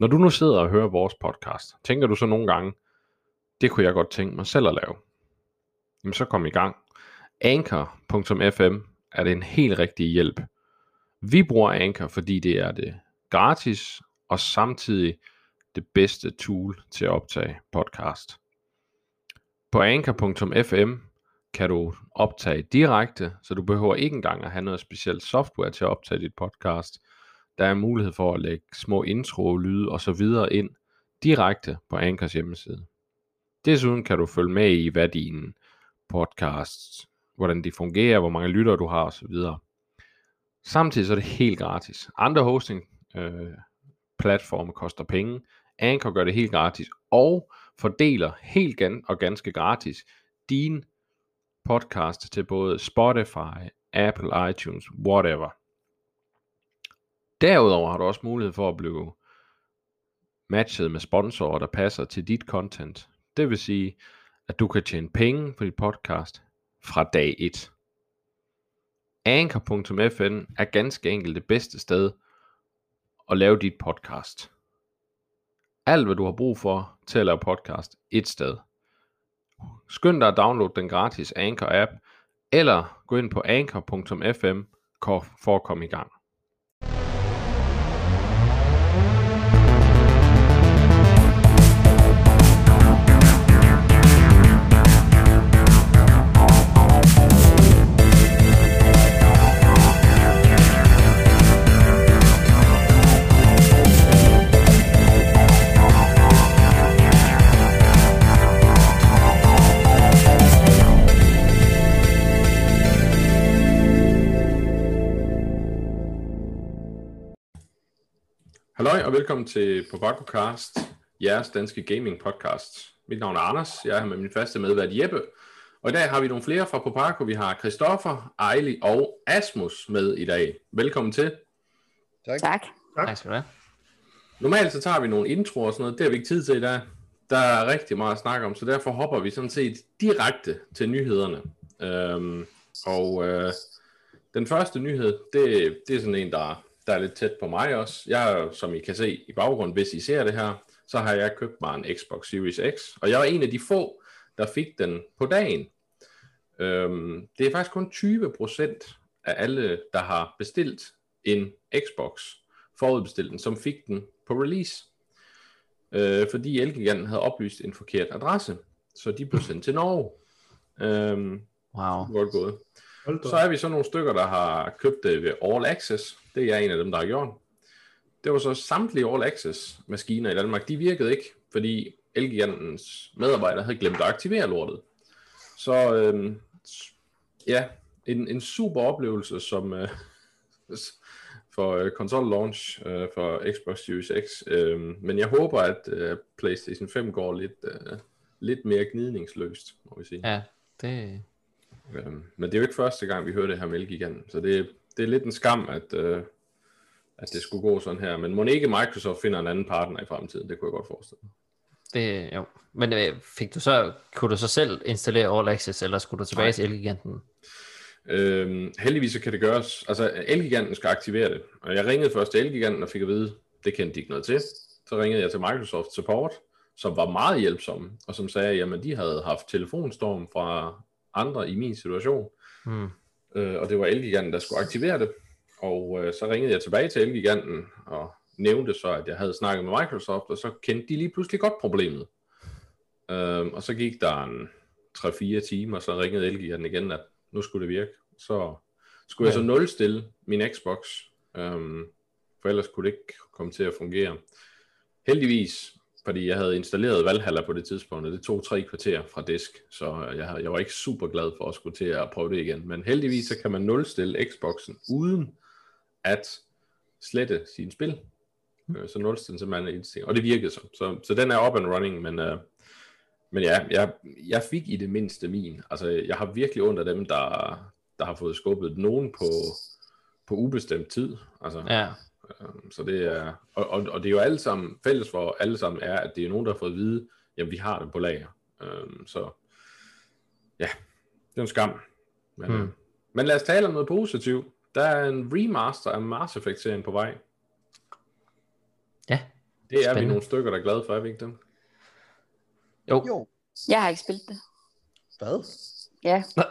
Når du nu sidder og hører vores podcast, tænker du så nogle gange, det kunne jeg godt tænke mig selv at lave. Jamen så kom i gang. Anchor.fm er det en helt rigtig hjælp. Vi bruger Anchor, fordi det er det gratis og samtidig det bedste tool til at optage podcast. På anchor.fm kan du optage direkte, så du behøver ikke engang at have noget specielt software til at optage dit podcast. Der er mulighed for at lægge små intro, lyde og så videre ind direkte på Anchors hjemmeside. Desuden kan du følge med i, hvad dine podcasts, hvordan de fungerer, hvor mange lyttere du har osv. Samtidig så er det helt gratis. Andre hosting øh, platforme koster penge. Anchor gør det helt gratis og fordeler helt gan- og ganske gratis din podcast til både Spotify, Apple, iTunes, whatever. Derudover har du også mulighed for at blive matchet med sponsorer, der passer til dit content. Det vil sige, at du kan tjene penge på dit podcast fra dag 1. Anchor.fm er ganske enkelt det bedste sted at lave dit podcast. Alt hvad du har brug for til at lave podcast et sted. Skynd dig at downloade den gratis Anchor app, eller gå ind på anchor.fm for at komme i gang. Og velkommen til Cast, jeres danske gaming podcast. Mit navn er Anders, jeg er her med min faste medvært Jeppe. Og i dag har vi nogle flere fra Popako. Vi har Christoffer, Ejli og Asmus med i dag. Velkommen til. Tak. Tak. tak. tak skal du have. Normalt så tager vi nogle introer og sådan noget. Det har vi ikke tid til i dag. Der er rigtig meget at snakke om, så derfor hopper vi sådan set direkte til nyhederne. Øhm, og øh, den første nyhed, det, det er sådan en, der der er lidt tæt på mig også. Jeg, som I kan se i baggrunden, hvis I ser det her, så har jeg købt mig en Xbox Series X, og jeg er en af de få, der fik den på dagen. Øhm, det er faktisk kun 20% af alle, der har bestilt en Xbox, forudbestilt den, som fik den på release. Øh, fordi Elgiganten havde oplyst en forkert adresse, så de blev sendt til Norge. Øhm, wow. Godt gået. Så er vi så nogle stykker, der har købt det ved All Access. Det er en af dem, der har gjort. Det var så samtlige All Access maskiner i Danmark. De virkede ikke, fordi Elgigantens medarbejdere havde glemt at aktivere lortet. Så øhm, ja, en, en super oplevelse som øh, for øh, console launch øh, for Xbox Series X. Øh, men jeg håber, at øh, PlayStation 5 går lidt, øh, lidt mere gnidningsløst, må vi sige. Ja, det, Øhm, men det er jo ikke første gang, vi hører det her med Elgiganten, så det, det er lidt en skam, at, øh, at det skulle gå sådan her. Men må ikke Microsoft finder en anden partner i fremtiden, det kunne jeg godt forestille mig. Det, jo. Men øh, fik du så, kunne du så selv installere All Access, eller skulle du tilbage Nej. til Elgiganten? Øhm, heldigvis så kan det gøres. Altså, Elgiganten skal aktivere det. Og jeg ringede først til Elgiganten og fik at vide, det kendte de ikke noget til. Så ringede jeg til Microsoft Support, som var meget hjælpsomme, og som sagde, jamen de havde haft telefonstorm fra andre i min situation. Mm. Øh, og det var Elgiganten, der skulle aktivere det. Og øh, så ringede jeg tilbage til Elgiganten og nævnte så, at jeg havde snakket med Microsoft, og så kendte de lige pludselig godt problemet. Øh, og så gik der en 3-4 timer, og så ringede Elgiganten igen, at nu skulle det virke. Så skulle ja. jeg så nulstille min Xbox, øh, for ellers kunne det ikke komme til at fungere. Heldigvis fordi jeg havde installeret Valhalla på det tidspunkt, og det tog tre kvarter fra disk, så jeg, jeg var ikke super glad for at skulle til at prøve det igen. Men heldigvis så kan man nulstille Xboxen uden at slette sine spil. Mm. Så nulstille simpelthen indstilling. Og det virkede så. så. Så den er up and running, men, uh, men ja, jeg, jeg fik i det mindste min. Altså, jeg har virkelig ondt af dem, der, der har fået skubbet nogen på, på ubestemt tid. Altså, ja. Øhm, så det er, og, og, og det er jo alle sammen, fælles for alle sammen er, at det er nogen, der har fået at vide, jamen vi har det på lager. Um, så ja, det er en skam. Men, hmm. men lad os tale om noget positivt. Der er en remaster af Mass Effect-serien på vej. Ja. Det er vi Spændende. nogle stykker, der er glade for, er vi ikke dem? Jo. Jo, Jeg har ikke spillet det. hvad? Ja.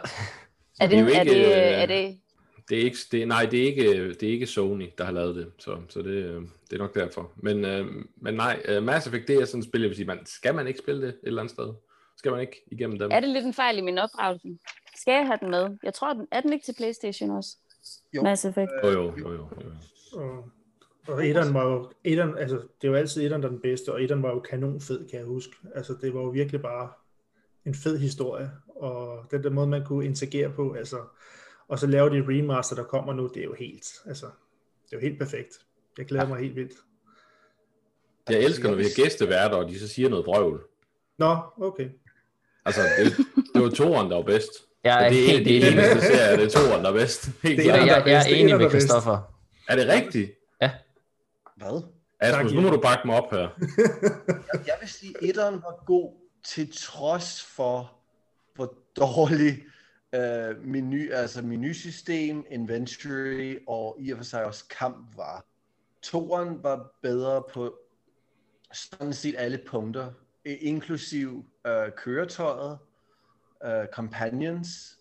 Er Det det, er jo er, det, øh, er det, Det er ikke, det, nej, det er, ikke, det er ikke Sony, der har lavet det, så, så det, det er nok derfor. Men, øh, men nej, øh, Mass Effect, det er sådan et spil, jeg vil sige, man, skal man ikke spille det et eller andet sted? Skal man ikke igennem dem? er det lidt en fejl i min opdragelse? Skal jeg have den med? Jeg tror, den, er den ikke til Playstation også? Jo. Mass Effect. Jo, jo, jo, jo. jo. Og, og etteren var jo, etteren, altså, det var altid etteren, der er den bedste, og etteren var jo kanonfed, kan jeg huske. Altså, det var jo virkelig bare en fed historie, og den der måde, man kunne interagere på, altså, og så lave de remaster, der kommer nu, det er jo helt, altså, det er jo helt perfekt. Jeg glæder mig helt vildt. Jeg elsker, når vi har gæsteværter, og de så siger noget vrøvl. Nå, okay. Altså, det, det var toeren, der var bedst. Jeg er det er helt de enig. eneste serier, det er toeren, der er bedst. Helt Det Jeg, er jeg, jeg bedst. er Det enig med bedst. Christoffer. Er det rigtigt? Hvad? Asmus, nu må du bakke mig op her. Jeg, jeg vil sige, at etteren var god til trods for, hvor dårlig øh, menu, altså menusystem, inventory og i og for sig også kamp var. Toren var bedre på sådan set alle punkter, inklusiv øh, køretøjet, øh, companions,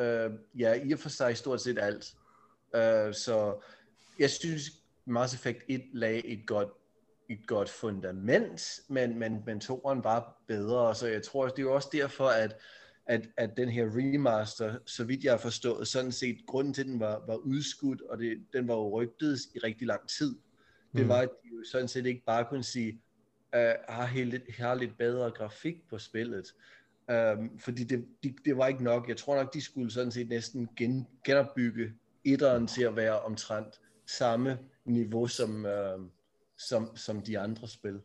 øh, ja, i og for sig stort set alt. Øh, så jeg synes, Mass Effect 1 lagde et godt et godt fundament, men, men, mentoren var bedre, så jeg tror, det er jo også derfor, at, at, at den her remaster, så vidt jeg har forstået, sådan set, grunden til, at den var, var udskudt, og det, den var jo rygtet i rigtig lang tid, det Mm. var, at de jo sådan set ikke bare kunne sige, uh, har, helt, har lidt bedre grafik på spillet. Um, fordi det, det, det var ikke nok. Jeg tror nok, de skulle sådan set næsten gen, genopbygge etteren til at være omtrent samme niveau som, uh, som, som de andre spil.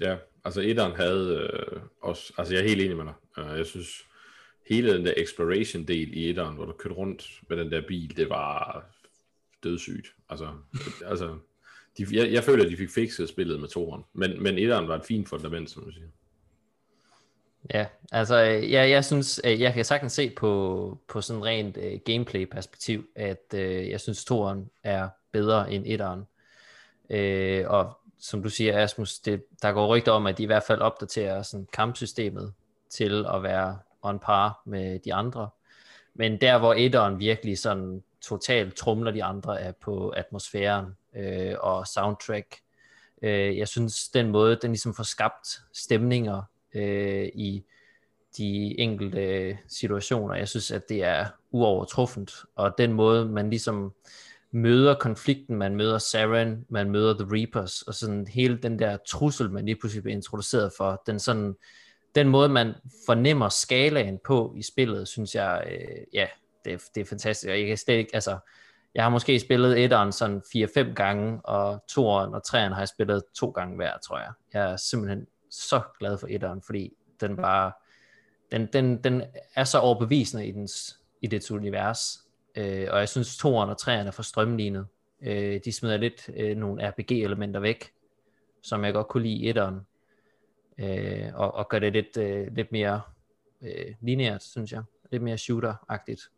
Ja, altså etteren havde øh, også, altså jeg er helt enig med dig. Uh, jeg synes, hele den der exploration del i etteren, hvor du kørte rundt med den der bil, det var dødssygt. Altså, altså de, jeg, jeg føler, at de fik fikset spillet med toeren, men, men etteren var et fint fundament, som du siger. Ja, altså ja, jeg synes, øh, jeg kan sagtens se på, på sådan rent uh, gameplay-perspektiv, at uh, jeg synes, toeren er bedre end etteren. Uh, og som du siger, Asmus, det, der går rygter om, at de i hvert fald opdaterer sådan kampsystemet til at være on par med de andre. Men der, hvor etteren virkelig sådan totalt trumler de andre, er på atmosfæren øh, og soundtrack. Øh, jeg synes, den måde, den ligesom får skabt stemninger øh, i de enkelte øh, situationer, jeg synes, at det er uovertruffent. Og den måde, man ligesom møder konflikten, man møder Saren, man møder The Reapers, og sådan hele den der trussel, man lige pludselig bliver introduceret for, den sådan, den måde, man fornemmer skalaen på i spillet, synes jeg, øh, ja, det, er- det er fantastisk. Og jeg kan slet ikke, altså, jeg har måske spillet etteren sådan 4-5 gange, og toeren og treeren har jeg spillet to gange hver, tror jeg. Jeg er simpelthen så glad for etteren, fordi den bare, den, den, den er så overbevisende i, dens, i dets univers. Øh, og jeg synes, toeren og treeren er for strømlignet. Øh, de smider lidt øh, nogle RPG-elementer væk, som jeg godt kunne lide i etteren. Øh, og, og gør det lidt, øh, lidt mere øh, lineært, synes jeg. Lidt mere shooter-agtigt.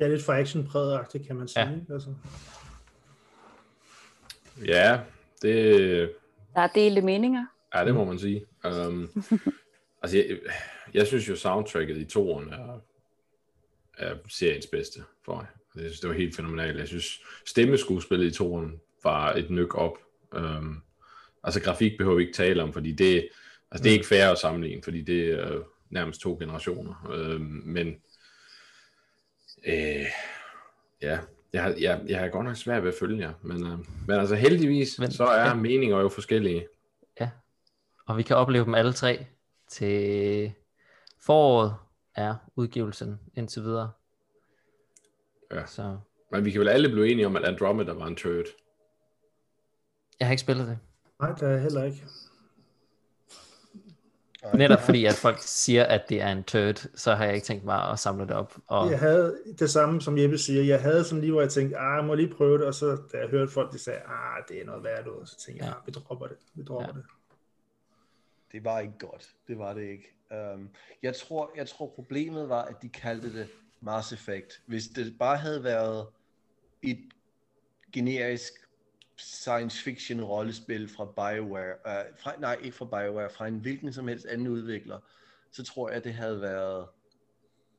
Ja, lidt for action-præget kan man sige. Ja. Altså. Ja, det, Der er delte meninger. ja, det må man sige. Um, altså, jeg, jeg synes jo, soundtracket i toeren er, er seriens bedste for mig. Jeg synes, det var helt fænomenalt. Jeg synes, stemmeskuespillet i toeren var et nyk op. Um, altså, grafik behøver vi ikke tale om, fordi det, altså, det er ikke fair at sammenligne, fordi det er nærmest to generationer. Um, men øh, ja, jeg, har- jeg, jeg har godt nok svært ved at følge jer, men, øh, men altså heldigvis, Men- så er ja. meninger jo forskellige. Og vi kan opleve dem alle tre til foråret er udgivelsen indtil videre. Ja. Så Men vi kan vel alle blive enige om, at Andromeda var en turd. jeg har ikke spillet det. Nej, der er heller ikke. Netop fordi, at folk siger, at det er en turd, så har jeg ikke tænkt mig at samle det op. Og Jeg havde det samme, som Jeppe siger. Jeg havde sådan lige, hvor jeg tænkte, ah, jeg må lige prøve det, og så da jeg hørte folk, de sagde, ah, det er noget værd ud, så tænkte jeg, Ja. ah, vi dropper det, vi dropper Ja. det. Det var ikke godt. Det var det ikke. Um, jeg, tror, jeg tror problemet var, at de kaldte det Mass Effect. Hvis det bare havde været et generisk science fiction rollespil fra BioWare, uh, fra, nej ikke fra BioWare, fra en hvilken som helst anden udvikler, så tror jeg, det havde været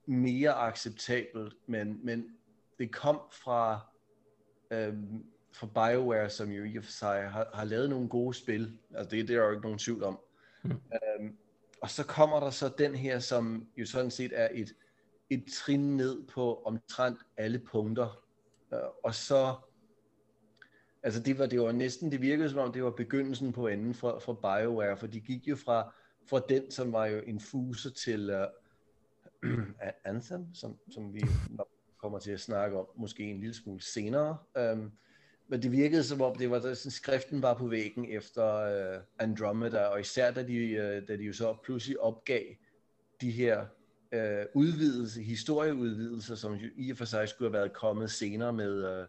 mere acceptabelt, men, men det kom fra, øhm, fra BioWare, som jo i og for sig har, har lavet nogle gode spil, altså det, det er der jo ikke nogen tvivl om. Mm. Øhm, og så kommer der så den her, som jo sådan set er et, et trin ned på omtrent alle punkter, øh, og så Altså det var, det var næsten, det virkede som om, det var begyndelsen på enden for, for BioWare, for de gik jo fra, fra den, som var jo en fuser til uh, Anthem, som, som vi kommer til at snakke om, måske en lille smule senere. Um, men det virkede som om, det var der, sådan, skriften var på væggen efter øh, Andromeda, og især da de, øh, da de jo så pludselig opgav de her øh, udvidelse, historieudvidelser, som jo i og for sig skulle have været kommet senere med øh,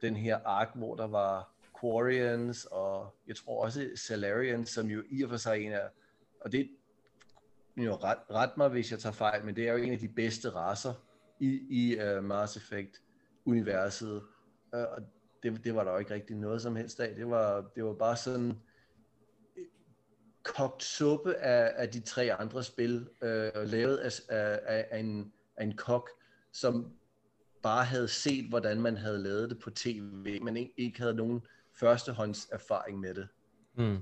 den her ark, hvor der var Quarians, og jeg tror også Salarians, som jo i og for sig en af, og det jo ret, ret mig, hvis jeg tager fejl, men det er jo en af de bedste raser i, i uh, Mass Effect-universet, uh, og det, det var der jo ikke rigtig noget som helst af. Det var, det var bare sådan kogt suppe af, af de tre andre spil, uh, lavet af, af, af, en, af en kok, som bare havde set, hvordan man havde lavet det på tv, men ikke, ikke havde nogen førstehånds erfaring med det. Mm.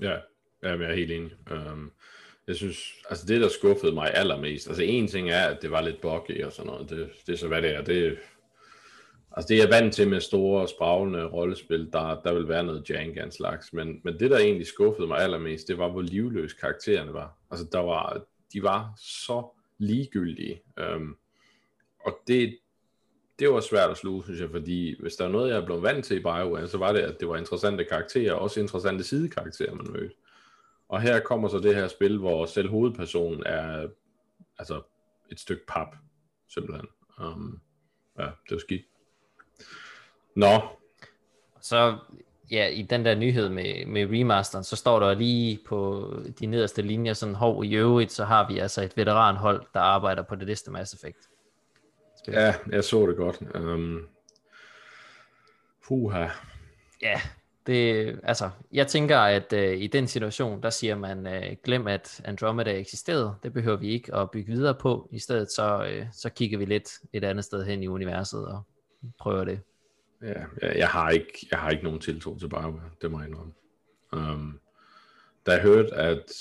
Ja, jeg er helt enig. Um, jeg synes, altså det der skuffede mig allermest, altså en ting er, at det var lidt buggy og sådan noget, det, det er så hvad det er, det, altså det er jeg vant til med store, spraglende rollespil, der, der vil være noget jank af en slags, men, men det der egentlig skuffede mig allermest, det var, hvor livløs karaktererne var. Altså der var, de var så ligegyldige. øhm, og det, det var svært at sluge, synes jeg, fordi hvis der er noget, jeg er blevet vant til i BioWare, så var det, at det var interessante karakterer, også interessante sidekarakterer, man mødte. Og her kommer så det her spil, hvor selv hovedpersonen er altså et stykke pap, simpelthen. Um, ja, det var skidt. Nå. Så ja, i den der nyhed med, med remasteren, så står der lige på de nederste linjer sådan, hov, i øvrigt, så har vi altså et veteranhold, der arbejder på det næste Mass Effect. Ja, jeg så det godt. Um, puha. Ja, det, altså, jeg tænker, at uh, i den situation, der siger man, uh, glem at Andromeda eksisterede. Det behøver vi ikke at bygge videre på. I stedet så, uh, så kigger vi lidt et andet sted hen i universet og prøver det. Ja, jeg, jeg har ikke, jeg har ikke nogen tiltro til BioWare, det må jeg indrømme. Um, da jeg hørte, at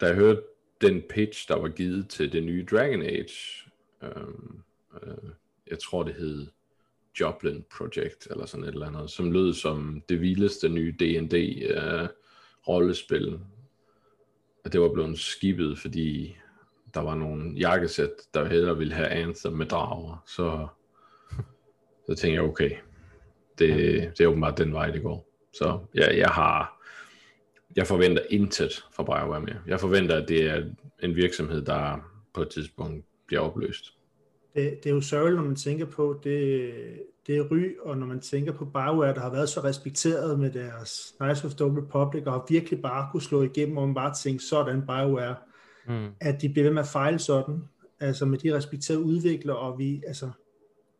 da jeg hørte den pitch, der var givet til det nye Dragon Age, um, uh, jeg tror det hed Joplin Project, eller sådan et eller andet, som lød som det vildeste nye D&D uh, øh, rollespil. Og det var blevet skibet, fordi der var nogle jakkesæt, der hellere ville have Anthem med drager. Så, så tænkte jeg, okay, det, det er åbenbart den vej, det går. Så ja, jeg har, jeg forventer intet fra BioWare mere. Jeg forventer, at det er en virksomhed, der på et tidspunkt bliver opløst. Det, det er jo sørgeligt, når man tænker på det, det ry, og når man tænker på BioWare, der har været så respekteret med deres Knights of the Republic, og har virkelig bare kunne slå igennem, og man bare tænke, sådan BioWare, mm. at de bliver ved med at fejle sådan, altså med de respekterede udviklere, og vi, altså,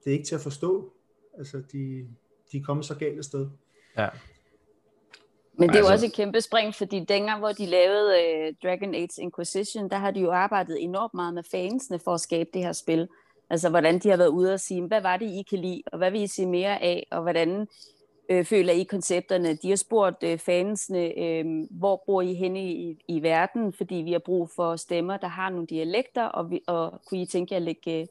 det er ikke til at forstå, altså de, de er kommet så galt afsted. Ja. Men det er jo altså... også et kæmpe spring, fordi dengang, hvor de lavede uh, Dragon Age Inquisition, der har de jo arbejdet enormt meget med fansene for at skabe det her spil. Altså, hvordan de har været ude og sige, hvad var det, I kan lide, og hvad vil I se mere af, og hvordan øh, føler I koncepterne? De har spurgt øh, fansene, øh, hvor bor I henne i, i verden, fordi vi har brug for stemmer, der har nogle dialekter, og, vi, og kunne I tænke jer at lægge,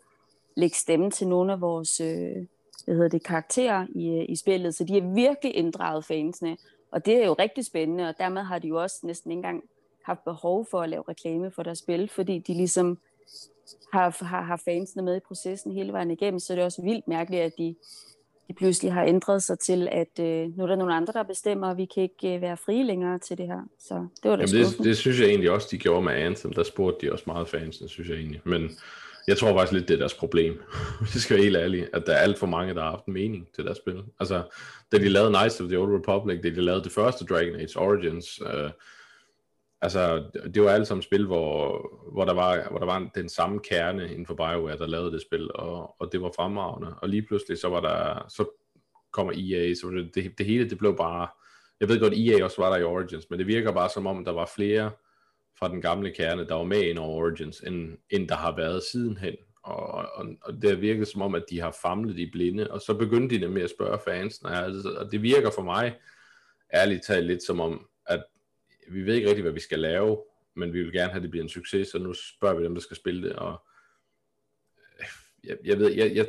lægge stemme til nogle af vores øh, hvad hedder det, karakterer i, i spillet? Så de har virkelig inddraget fansene, og det er jo rigtig spændende, og dermed har de jo også næsten ikke engang haft behov for at lave reklame for deres spil, fordi de ligesom har, har, har fansene med i processen hele vejen igennem, så det er også vildt mærkeligt, at de, de pludselig har ændret sig til, at øh, nu er der nogle andre, der bestemmer, og vi kan ikke øh, være frie længere til det her. Så det var det Jamen det, det synes jeg egentlig også, de gjorde med Anthem. Der spurgte de også meget fansene, synes jeg egentlig. Men jeg tror faktisk lidt, det er deres problem. det skal være helt ærligt, at der er alt for mange, der har haft en mening til deres spil. Altså, da de lavede Knights of the Old Republic, da de lavede det første Dragon Age Origins, øh, altså, det var alle sammen spil, hvor, hvor, der var, hvor der var den samme kerne inden for BioWare, der lavede det spil, og, og det var fremragende. Og lige pludselig, så var der, så kommer EA, så det, det, det hele det blev bare, jeg ved godt, EA også var der i Origins, men det virker bare som om, der var flere fra den gamle kerne, der var med i Origins, end, end der har været sidenhen. Og, og, og det virker som om, at de har famlet i blinde, og så begyndte de nemlig at spørge fans, altså, og det virker for mig, ærligt talt lidt som om, at vi ved ikke rigtig, hvad vi skal lave, men vi vil gerne have, at det bliver en succes, så nu spørger vi dem, der skal spille det, og øh, jeg, jeg ved, jeg, jeg,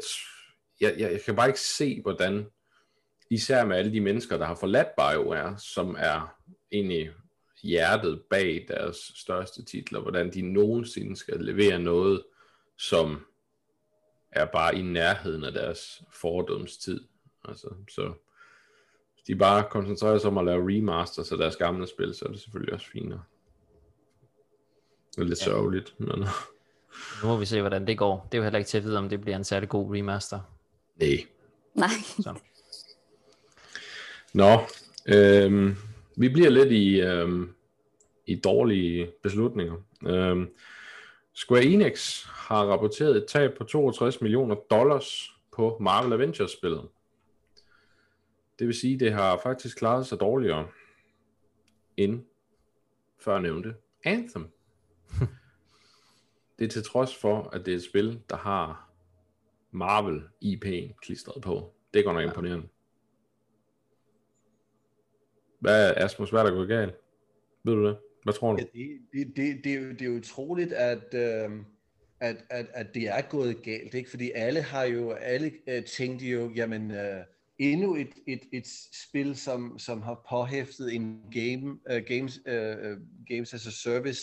jeg, jeg kan bare ikke se, hvordan, især med alle de mennesker, der har forladt BioWare, som er egentlig hjertet bag deres største titler, hvordan de nogensinde skal levere noget, som er bare i nærheden af deres fordomstid. Altså, så hvis de bare koncentrerer sig om at lave remasters af deres gamle spil, så er det selvfølgelig også finere. Det er lidt ja. sørgeligt, men... Nu må vi se, hvordan det går. Det er jo heller ikke til at vide, om det bliver en særlig god remaster. Nej. Nej. Så. Nå, øhm, vi bliver lidt i, øhm, i dårlige beslutninger. Øhm, Square Enix har rapporteret et tab på 62 millioner dollars på Marvel Avengers-spillet. Det vil sige, det har faktisk klaret sig dårligere end før nævnte Anthem. det er til trods for, at det er et spil, der har Marvel IP'en klistret på. Det går nok ja. imponerende. Hvad, Asmus, hvad er der gået galt? Ved du det? Hvad tror du? Ja, det, det, det, det, er jo, det er utroligt, at, øh, at, at, at det er gået galt, ikke? Fordi alle har jo, alle øh, tænkte jo, jamen, øh, endnu et, et, et spil, som, som har påhæftet en game, uh, games, uh, games as a service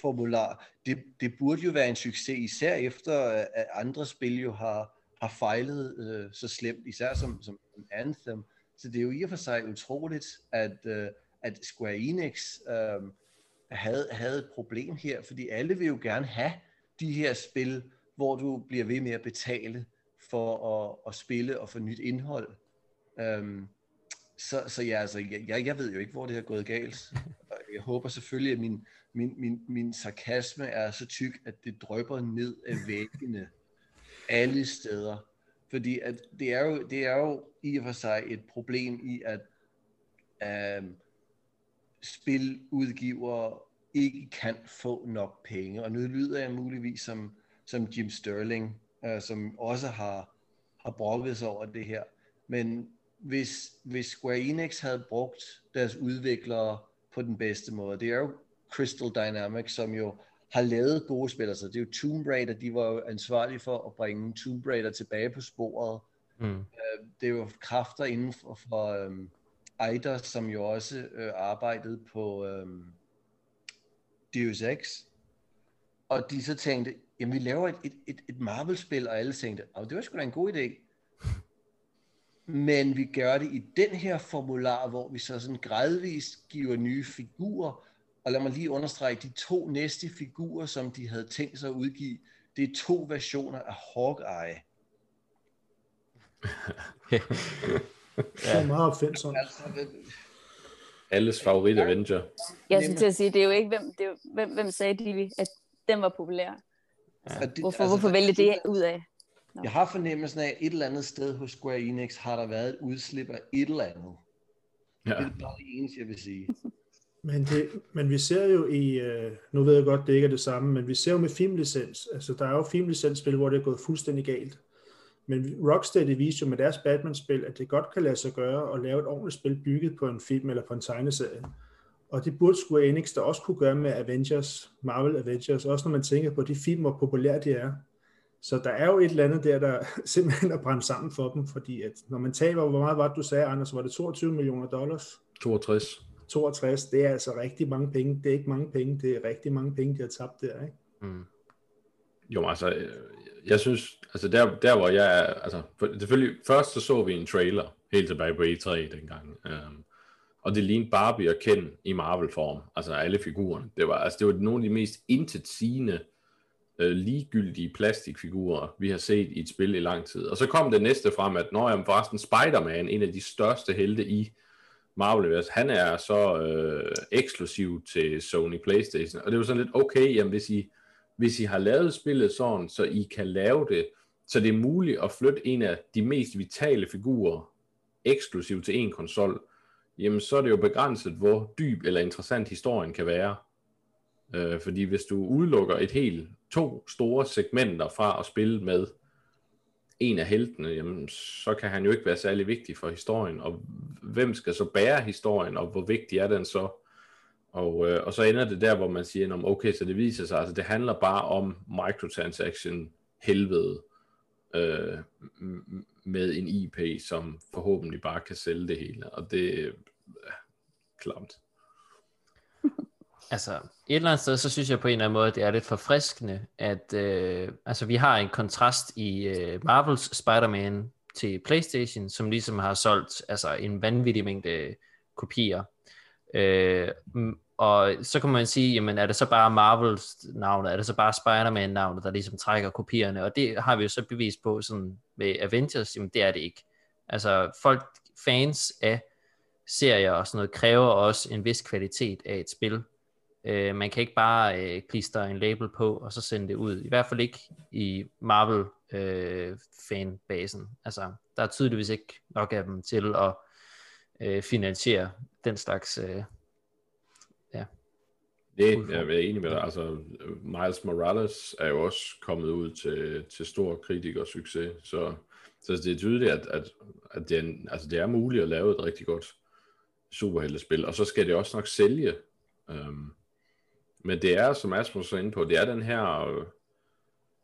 formular, det, det burde jo være en succes, især efter at andre spil jo har, har fejlet uh, så slemt, især som, som Anthem. Så det er jo i og for sig utroligt, at, øh, at Square Enix øh, havde, havde et problem her, fordi alle vil jo gerne have de her spil, hvor du bliver ved med at betale for at, at spille og få nyt indhold. Øhm, så, så ja, altså, jeg, jeg ved jo ikke, hvor det har gået galt. Jeg håber selvfølgelig, at min, min, min, min sarkasme er så tyk, at det drøber ned af væggene alle steder. Fordi at det, er jo, det er jo i og for sig et problem i, at um, spiludgivere ikke kan få nok penge. Og nu lyder jeg muligvis som, som Jim Sterling, uh, som også har, har brokket sig over det her. Men hvis, hvis Square Enix havde brugt deres udviklere på den bedste måde, det er jo Crystal Dynamics, som jo har lavet gode spil. Altså, det er jo Tomb Raider, de var jo ansvarlige for at bringe Tomb Raider tilbage på sporet. Mm. Uh, det er jo kræfter inden for, for um, Eidos, som jo også uh, arbejdede på um, Deus Ex. Og de så tænkte, jamen vi laver et, et, et, et Marvel-spil, og alle tænkte, oh, det var sgu da en god idé men vi gør det i den her formular, hvor vi så sådan gradvist giver nye figurer, og lad mig lige understrege, de to næste figurer, som de havde tænkt sig at udgive, det er to versioner af Hawkeye. ja. er meget opfindsomt. Altså, Alles favorit Avenger. Jeg skulle til at sige, det er jo ikke, hvem, det er jo, hvem, hvem sagde de, at den var populær. Ja. Det, hvorfor, altså, hvorfor vælge det ud af? No. Jeg har fornemmelsen af, at et eller andet sted hos Square Enix har der været et udslip af et eller andet. Ja. Det er bare det eneste, jeg vil sige. Men, det, men vi ser jo i, øh, nu ved jeg godt, det ikke er det samme, men vi ser jo med filmlicens, altså der er jo filmlicensspil, hvor det er gået fuldstændig galt. Men Rocksteady viste jo med deres Batman-spil, at det godt kan lade sig gøre at lave et ordentligt spil bygget på en film eller på en tegneserie. Og det burde Square Enix da også kunne gøre med Avengers, Marvel Avengers, også når man tænker på de film, hvor populære de er. Så der er jo et eller andet der, der simpelthen er brændt sammen for dem, fordi at når man taler, hvor meget var det, du sagde, Anders, var det 22 millioner dollars? 62. 62, det er altså rigtig mange penge. Det er ikke mange penge, det er rigtig mange penge, de har tabt der, ikke? Mm. Jo, altså, øh, jeg synes, altså der, der hvor jeg er, altså, selvfølgelig, først så så vi en trailer, helt tilbage på E3 dengang, um, og det lignede Barbie og Ken i Marvel-form, altså alle figurerne. Det var, altså, det var nogle af de mest intetsigende øh, ligegyldige plastikfigurer, vi har set i et spil i lang tid. Og så kom det næste frem, at når jeg forresten Spider-Man, en af de største helte i Marvel han er så øh, eksklusiv til Sony Playstation. Og det var sådan lidt, okay, jamen hvis I, hvis I har lavet spillet sådan, så I kan lave det, så det er muligt at flytte en af de mest vitale figurer eksklusiv til en konsol, jamen så er det jo begrænset, hvor dyb eller interessant historien kan være. Øh, fordi hvis du udelukker et helt to store segmenter fra at spille med en af heltene, jamen, så kan han jo ikke være særlig vigtig for historien, og hvem skal så bære historien, og hvor vigtig er den så? Og, øh, og så ender det der, hvor man siger, okay, så det viser sig, altså det handler bare om microtransaction helvede øh, med en IP, som forhåbentlig bare kan sælge det hele, og det er øh, klamt. Altså, et eller andet sted, så synes jeg på en eller anden måde, at det er lidt forfriskende, at øh, altså, vi har en kontrast i øh, Marvels Spider-Man til PlayStation, som ligesom har solgt altså, en vanvittig mængde øh, kopier. Øh, og så kan man sige, jamen er det så bare Marvels navnet, er det så bare Spider-Man navnet, der ligesom trækker kopierne, og det har vi jo så bevist på sådan med Avengers, jamen det er det ikke. Altså folk, fans af serier og sådan noget, kræver også en vis kvalitet af et spil. Øh, man kan ikke bare øh, klistre en label på, og så sende det ud. I hvert fald ikke i Marvel øh, fanbasen. Altså, der er tydeligvis ikke nok af dem til at øh, finansiere den slags øh, ja. Det jeg er enig med dig. Altså, Miles Morales er jo også kommet ud til, til stor kritik succes, så, så det er tydeligt, at, at, at det, er, altså, det er muligt at lave et rigtig godt superheltespil, og så skal det også nok sælge. Um, men det er, som Asmus er inde på, det er den her,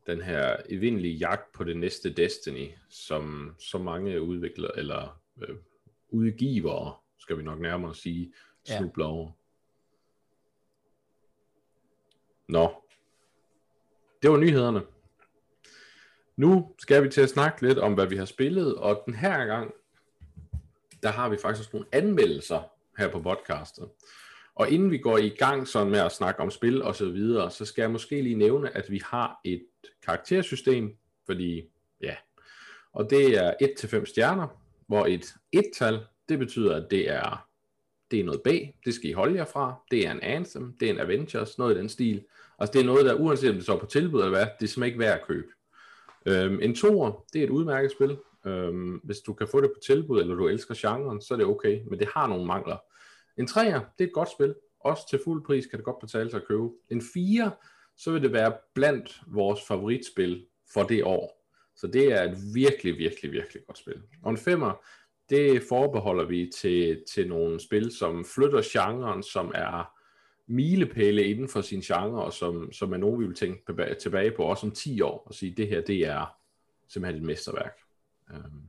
den her evindelige jagt på det næste Destiny, som så mange udviklere, eller øh, udgivere, skal vi nok nærmere sige, snubler ja. over. Nå, det var nyhederne. Nu skal vi til at snakke lidt om, hvad vi har spillet, og den her gang, der har vi faktisk nogle anmeldelser her på podcastet. Og inden vi går i gang sådan med at snakke om spil og så videre, så skal jeg måske lige nævne, at vi har et karaktersystem, fordi ja, og det er 1-5 stjerner, hvor et 1-tal, det betyder, at det er, det er noget B, det skal I holde jer fra, det er en Anthem, det er en Avengers, noget i den stil. Altså det er noget, der uanset om det så på tilbud eller hvad, det er simpelthen ikke værd at købe. Øhm, en toer, det er et udmærket spil. Øhm, hvis du kan få det på tilbud, eller du elsker genren, så er det okay, men det har nogle mangler. En 3'er, det er et godt spil. Også til fuld pris kan det godt betale sig at købe. En 4, så vil det være blandt vores favoritspil for det år. Så det er et virkelig, virkelig, virkelig godt spil. Og en 5'er, det forbeholder vi til, til nogle spil, som flytter genren, som er milepæle inden for sin genre, og som, som er nogen, vi vil tænke tilbage på også om 10 år, og sige, det her, det er simpelthen et mesterværk. Um,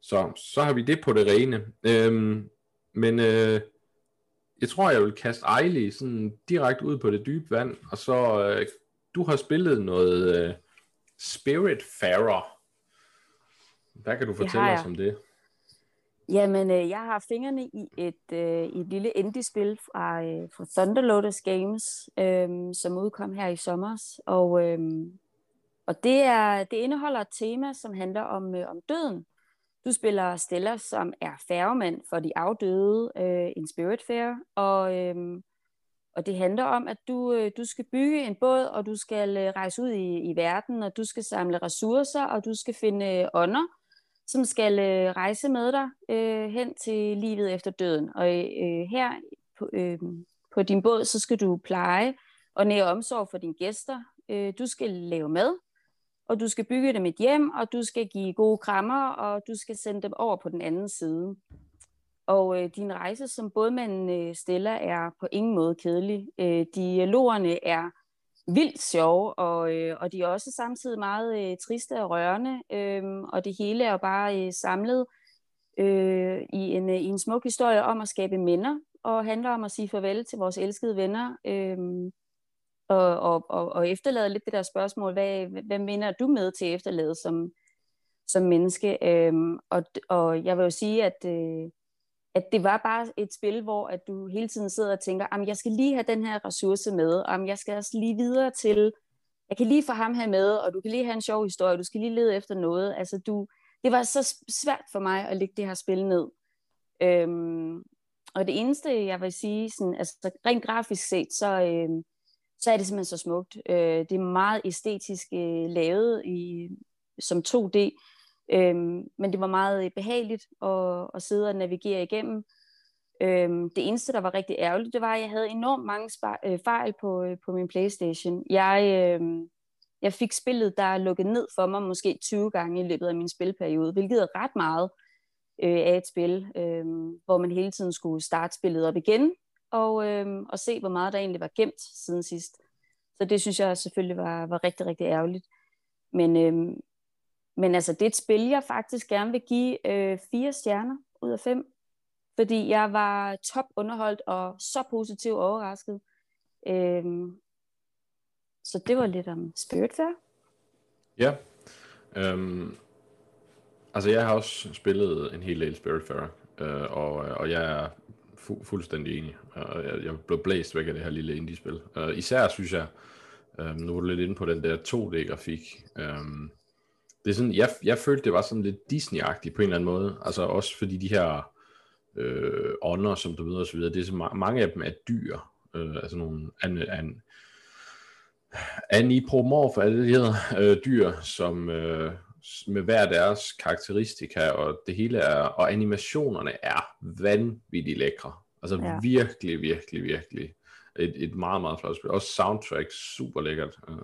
så, så har vi det på det rene. Um, men øh, jeg tror, jeg vil kaste Ejli sådan direkte ud på det dybe vand, og så, øh, du har spillet noget øh, Spiritfarer. Hvad kan du fortælle os om det? Jamen, øh, jeg har fingrene i et, øh, et lille indie-spil fra, øh, fra Thunderlotus Games, øh, som udkom her i sommer. Og, øh, og det, er, det indeholder et tema, som handler om, øh, om døden. Du spiller Stella, som er færgemand for de afdøde, øh, en Spiritfarer, og, øh, og det handler om, at du, øh, du skal bygge en båd, og du skal øh, rejse ud i, i verden, og du skal samle ressourcer, og du skal finde øh, ånder, som skal øh, rejse med dig øh, hen til livet efter døden. Og øh, her på, øh, på din båd, så skal du pleje og nære omsorg for dine gæster. Øh, du skal lave mad, og du skal bygge dem et hjem, og du skal give gode krammer, og du skal sende dem over på den anden side. Og øh, din rejse som bådmanden øh, stiller er på ingen måde kedelig. Øh, dialogerne er vildt sjove, og, øh, og de er også samtidig meget øh, triste og rørende, øh, og det hele er jo bare øh, samlet øh, i, en, øh, i en smuk historie om at skabe minder, og handler om at sige farvel til vores elskede venner, øh, og, og, og, og efterlade lidt det der spørgsmål, hvad, hvad minder du med til efterlade som, som menneske? Øhm, og, og jeg vil jo sige, at, øh, at det var bare et spil, hvor at du hele tiden sidder og tænker, jeg skal lige have den her ressource med, og jeg skal også lige videre til, jeg kan lige få ham her med, og du kan lige have en sjov historie, du skal lige lede efter noget. Altså du, det var så svært for mig at lægge det her spil ned. Øhm, og det eneste, jeg vil sige, sådan, altså rent grafisk set, så, øhm, så er det simpelthen så smukt. Øh, det er meget æstetisk øh, lavet i, som 2D. øh, men det var meget øh, behageligt at, at sidde og navigere igennem. Øhm, det eneste, der var rigtig ærgerligt, det var, at jeg havde enormt mange øh, fejl på, øh, på min Playstation. Jeg, øh, jeg fik spillet, der lukket ned for mig måske 20 gange i løbet af min spilperiode, hvilket er ret meget øh, af et spil, øh, hvor man hele tiden skulle starte spillet op igen, og, øh, og se, hvor meget der egentlig var gemt siden sidst. Så det synes jeg selvfølgelig var, var rigtig, rigtig ærgerligt. Men, øh, men altså, det er et spil, jeg faktisk gerne vil give øh, fire stjerner ud af fem fordi jeg var top underholdt og så positivt overrasket. Øhm, så det var lidt om Spiritfarer. Ja. Øhm, altså jeg har også spillet en hel del Spiritfarer, øh, og, og jeg er fu- fuldstændig enig. Og jeg, jeg blev blæst væk af det her lille indie-spil. Uh, især synes jeg, um, nu var du lidt inde på den der 2D-grafik, Um, øhm, det er sådan, jeg, jeg følte, det var sådan lidt Disney-agtigt på en eller anden måde. Altså også fordi de her øh, ånder, som du ved og så videre. Det er så ma- mange af dem er dyr, øh, altså nogle an, an, anipomorf, er det, det hedder, øh, dyr, som øh, med hver deres karakteristika, og det hele er, og animationerne er vanvittigt lækre. Altså ja. virkelig, virkelig, virkelig et, et meget, meget flot spil. Også soundtrack, super lækkert. Øh.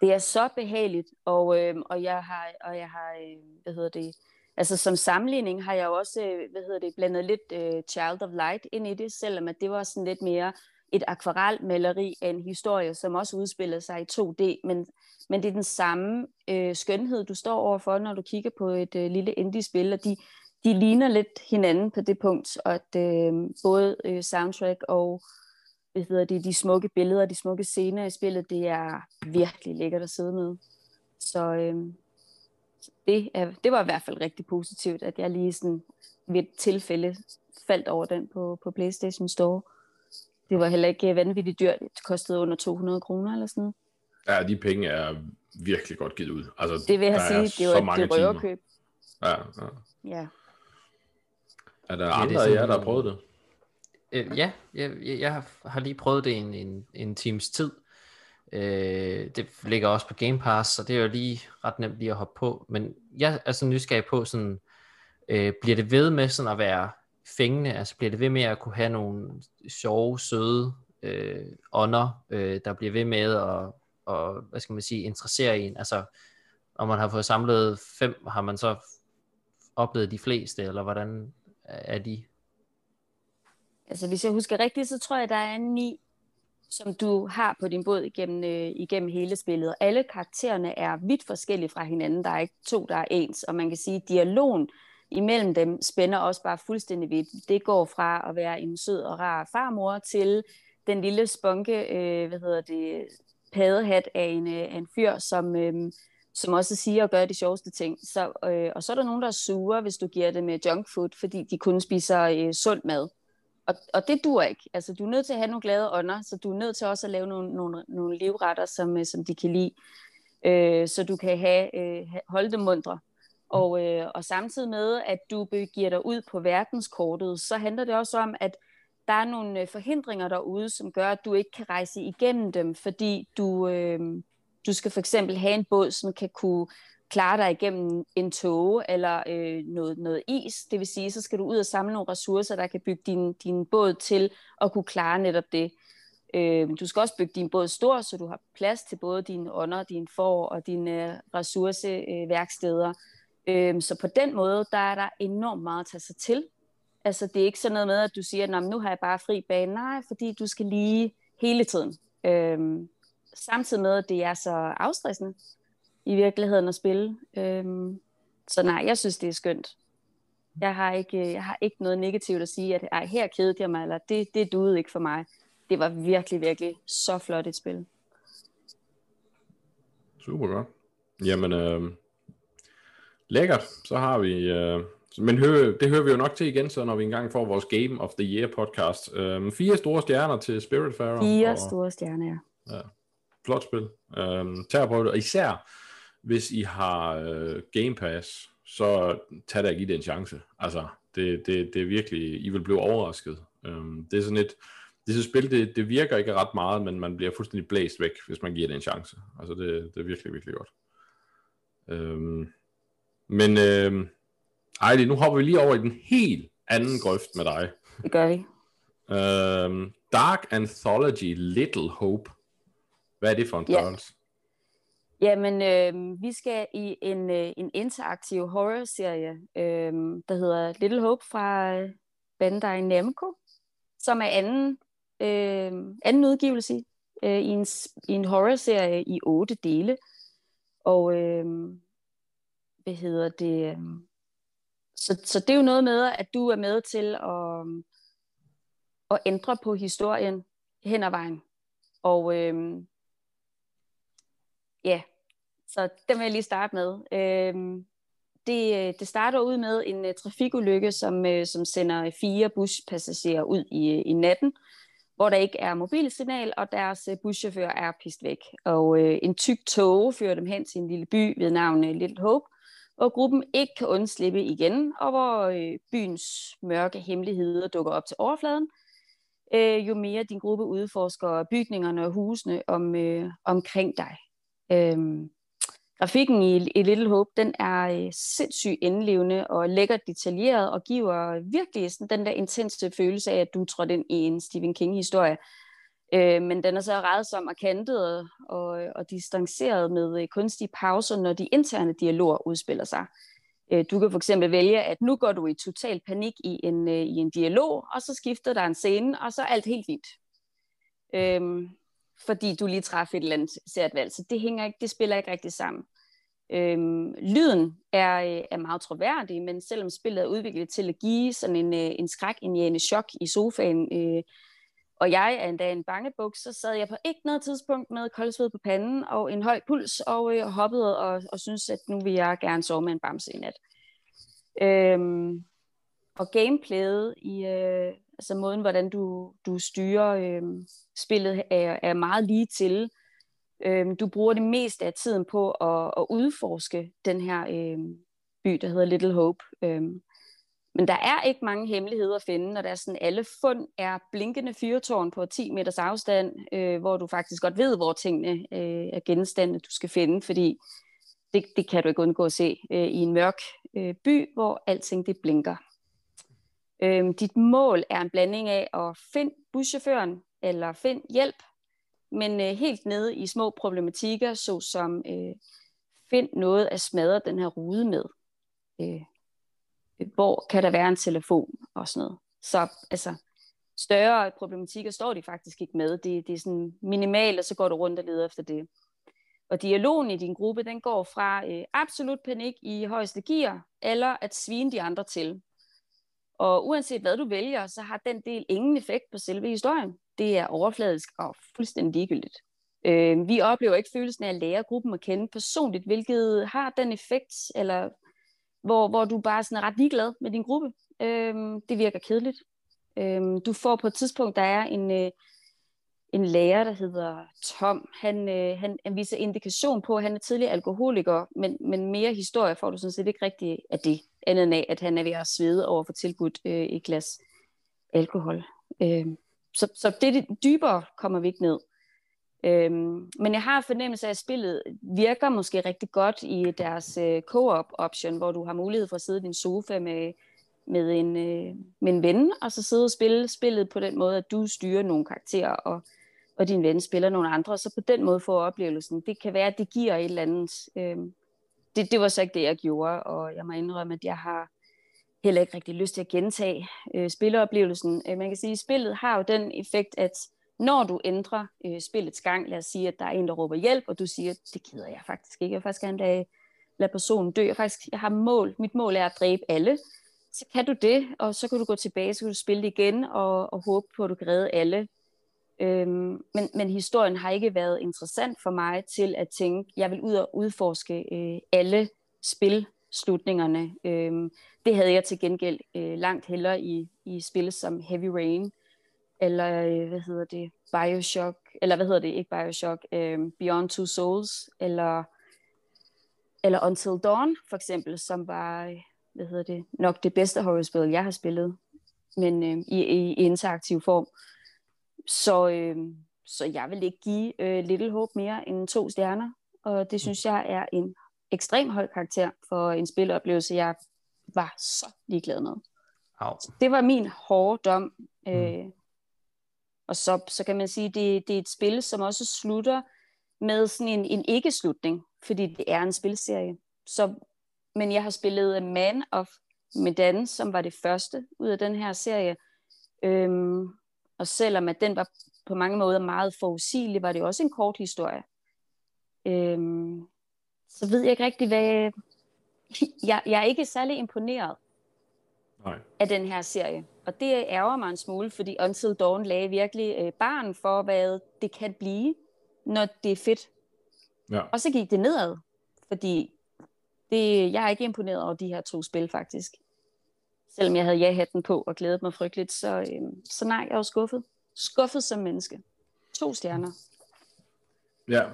Det er så behageligt, og, øh, og jeg har, og jeg har øh, hvad hedder det, Altså som sammenligning har jeg også, øh, hvad hedder det, blandet lidt uh, Child of Light ind i det, selvom at det var sådan lidt mere et akvarelmaleri af en historie, som også udspillede sig i 2D, men, men det er den samme øh, skønhed, du står overfor, når du kigger på et øh, lille indie-spil, og de, de ligner lidt hinanden på det punkt, og at øh, både øh, soundtrack og hvad hedder det, de smukke billeder, de smukke scener i spillet, det er virkelig lækkert at sidde med. Så, øh, det, er, det var i hvert fald rigtig positivt, at jeg lige sådan ved et tilfælde faldt over den på, på PlayStation Store. Det var heller ikke vanvittigt dyrt. Det kostede under 200 kroner eller sådan. Ja, de penge er virkelig godt givet ud. Altså, det vil jeg sige, det var et røverkøb. Ja, ja. ja. Er der ja, andre af jer, der har prøvet det? Øh, ja, jeg, jeg har lige prøvet det en, en, en times tid. Øh, det ligger også på Game Pass, så det er jo lige ret nemt lige at hoppe på. Men jeg er så nysgerrig på, sådan, øh, bliver det ved med sådan at være fængende? Altså bliver det ved med at kunne have nogle sjove, søde øh, ånder, øh, der bliver ved med at, og, hvad skal man sige, interessere en? Altså, om man har fået samlet fem, har man så oplevet de fleste, eller hvordan er de? Altså hvis jeg husker rigtigt, så tror jeg, der er ni som du har på din båd igennem, øh, igennem hele spillet. Og alle karaktererne er vidt forskellige fra hinanden. Der er ikke to, der er ens. Og man kan sige, at dialogen imellem dem spænder også bare fuldstændig vidt. Det går fra at være en sød og rar farmor til den lille spunke, øh, hvad hedder det, padehat af en, øh, af en fyr, som, øh, som også siger og gør de sjoveste ting. Så, øh, og så er der nogen, der er sure, hvis du giver dem øh, junk food, fordi de kun spiser øh, sund mad. Og, og det dur ikke. Altså, du er nødt til at have nogle glade ånder, så du er nødt til også at lave nogle, nogle, nogle livretter, som, øh, som de kan lide, øh, så du kan have, øh, holde dem mundre. Mm. Og, øh, og samtidig med, at du begiver dig ud på verdenskortet, så handler det også om, at der er nogle øh, forhindringer derude, som gør, at du ikke kan rejse igennem dem, fordi du, øh, du skal for eksempel have en båd, som kan kunne klare dig igennem en tåge eller øh, noget, noget is. Det vil sige, så skal du ud og samle nogle ressourcer, der kan bygge din, din båd til at kunne klare netop det. Øh, du skal også bygge din båd stor, så du har plads til både dine ånder, dine for og dine øh, ressourceværksteder. Øh, Øhm, så på den måde, der er der enormt meget at tage sig til. Altså det er ikke sådan noget med, at du siger, at nu har jeg bare fri bane. Nej, fordi du skal lige hele tiden. Øhm, samtidig med, at det er så afstressende i virkeligheden at spille. Øhm, så nej, jeg synes, det er skønt. Jeg har ikke, øh, jeg har ikke noget negativt at sige, at ej, her kedede jeg mig, eller det, det duede ikke for mig. Det var virkelig, virkelig så flot et spil. Super godt. Jamen, øh, lækkert. Så har vi... Øh, men hør, det hører vi jo nok til igen, så når vi engang får vores Game of the Year podcast. Øh, fire store stjerner til Spiritfarer. Fire og, store stjerner, ja. ja. Flot spil. Øh, tag på det. Og især hvis I har øh, Game Pass, så tag da ikke i det en chance. Altså, det, det, det er virkelig, I vil blive overrasket. Um, det er sådan et, det er spil, det, det virker ikke ret meget, men man bliver fuldstændig blæst væk, hvis man giver det en chance. Altså, det, det er virkelig, virkelig godt. Um, Men øh, Ejli, nu hopper vi lige over i den helt anden grøft med dig. Det gør vi. Øh, Dark Anthology Little Hope. Hvad er det for en Ja. størrelse? Jamen, øh, vi skal i en, øh, en interaktiv horror-serie, øh, der hedder Little Hope fra øh, Bandai Namco, som er anden, øh, anden udgivelse øh, i en, i en horror-serie i otte dele. Og øh, hvad hedder det? Øhm, så, så det er jo noget med, at du er med til at, øhm, at ændre på historien hen ad vejen. Og øhm, ja, så den vil jeg lige starte med. Øhm, det, øh, det starter ud med en uh, trafikulykke, som, uh, som sender fire buspassagerer ud i, i natten, hvor der ikke er mobilsignal, og deres uh, buschauffør er pist væk. Og uh, en tyk tog fører dem hen til en lille by ved navn uh, Little Hope, hvor gruppen ikke kan undslippe igen, og hvor øh, byens mørke hemmeligheder dukker op til overfladen, uh, jo mere din gruppe udforsker bygningerne og husene om, øh, omkring dig. Øhm, grafikken i, i Little Hope, den er sindssygt indlevende og lækkert detaljeret og giver virkelig sådan den der intense følelse af, at du trådte ind i en Stephen King-historie. Øh, men den er så redsom og kantet og, og, distanceret med øh, kunstige pauser, når de interne dialoger udspiller sig. Øh, du kan for eksempel vælge, at nu går du i total panik i en, øh, i en dialog, og så skifter der en scene, og så er alt helt fint. Øh, fordi du lige træffer et eller andet sært valg. Så det, hænger ikke, det spiller ikke rigtig sammen. Øhm, lyden er, øh, er meget troværdig, men selvom spillet er udviklet til at give sådan en, øh, en skræk, en jæne chok i sofaen, øh, og jeg er endda en bangebuk, så sad jeg på ikke noget tidspunkt med koldsved på panden og en høj puls, og øh, hoppede og, og synes at nu vil jeg gerne sove med en bamse i nat. Øhm, og gameplayet i, øh, altså måden, hvordan du, du styrer øh, spillet, er, er meget lige til. Øh, du bruger det meste af tiden på at, at udforske den her øh, by, der hedder Little Hope. Øh, men der er ikke mange hemmeligheder at finde, når der er sådan, alle fund er blinkende fyrtårn på 10 meters afstand, øh, hvor du faktisk godt ved, hvor tingene øh, er genstande, du skal finde, fordi det, det kan du ikke undgå at se øh, i en mørk øh, by, hvor alting det blinker. Øh, dit mål er en blanding af at finde buschaufføren eller find hjælp, men øh, helt nede i små problematikker, såsom øh, find noget at smadre den her rude med. Øh, Øh, hvor kan der være en telefon og sådan noget. Så altså, større problematikker står de faktisk ikke med. Det, det er sådan minimalt, og så går du rundt og leder efter det. Og dialogen i din gruppe, den går fra øh, absolut panik i højeste gear, eller at svine de andre til. Og uanset hvad du vælger, så har den del ingen effekt på selve historien. Det er overfladisk og fuldstændig ligegyldigt. Øh, vi oplever ikke følelsen af at lære gruppen at kende personligt, hvilket har den effekt, eller hvor, hvor du bare sådan er ret ligeglad med din gruppe. Øhm, det virker kedeligt. Øhm, du får på et tidspunkt, der er en, øh, en lærer, der hedder Tom. Han, øh, han, han viser indikation på, at han er tidligere alkoholiker, men, men mere historie får du sådan set ikke rigtigt af det, andet end af, at han er ved at svede over for tilbudt øh, et glas alkohol. Øh, så, så det, det dybere kommer vi ikke ned. Øhm, men jeg har fornemmelse af, at spillet virker måske rigtig godt i deres øh, co-op option, hvor du har mulighed for at sidde i din sofa med, med, en, øh, med en ven, og så sidde og spille spillet på den måde, at du styrer nogle karakterer, og, og din ven spiller nogle andre, og så på den måde får oplevelsen. Det kan være, at det giver et eller andet. Øh, det, det var så ikke det, jeg gjorde, og jeg må indrømme, at jeg har heller ikke rigtig lyst til at gentage øh, spilleoplevelsen. Øh, man kan sige, at spillet har jo den effekt, at når du ændrer øh, spillets gang, lad os sige, at der er en, der råber hjælp, og du siger, det gider jeg faktisk ikke, jeg vil faktisk gerne lade, lade personen dø, jeg, faktisk, jeg har mål, mit mål er at dræbe alle, så kan du det, og så kan du gå tilbage, så kan du spille det igen, og, og håbe på, at du kan redde alle. Øhm, men, men historien har ikke været interessant for mig til at tænke, jeg vil ud og udforske øh, alle spilslutningerne. Øhm, det havde jeg til gengæld øh, langt hellere i, i spil som Heavy Rain, eller øh, hvad hedder det, Bioshock, eller hvad hedder det, ikke Bioshock, øh, Beyond Two Souls, eller, eller Until Dawn for eksempel, som var, øh, hvad hedder det, nok det bedste horrorspil, jeg har spillet, men øh, i, i, interaktiv form. Så, øh, så jeg vil ikke give øh, Little Hope mere end to stjerner, og det synes jeg er en ekstrem høj karakter for en spiloplevelse, jeg var så ligeglad med. Au. Det var min hårde dom. Mm. Og så, så kan man sige, det, det er et spil, som også slutter med sådan en, en ikke-slutning, fordi det er en spilserie. Så, men jeg har spillet Man of Medan, som var det første ud af den her serie. Øhm, og selvom at den var på mange måder meget forudsigelig, var det også en kort historie. Øhm, så ved jeg ikke rigtig, hvad... Jeg, jeg er ikke særlig imponeret Nej. af den her serie. Og det ærger mig en smule, fordi Until Dawn lagde virkelig øh, barn for, hvad det kan blive, når det er fedt. Ja. Og så gik det nedad, fordi det, jeg er ikke imponeret over de her to spil, faktisk. Selvom jeg havde ja-hatten på og glædet mig frygteligt, så, øh, så nej, jeg var skuffet. Skuffet som menneske. To stjerner. Ja,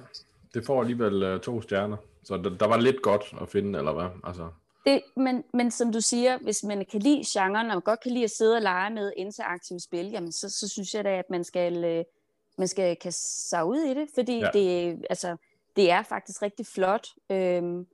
det får alligevel uh, to stjerner. Så der, der var lidt godt at finde, eller hvad? Altså, Det, men, men som du siger, hvis man kan lide genren, og godt kan lide at sidde og lege med interaktive spil, jamen så, så synes jeg da, at man skal, øh, man skal kaste sig ud i det, fordi Ja. det, altså, det er faktisk rigtig flot. Øhm,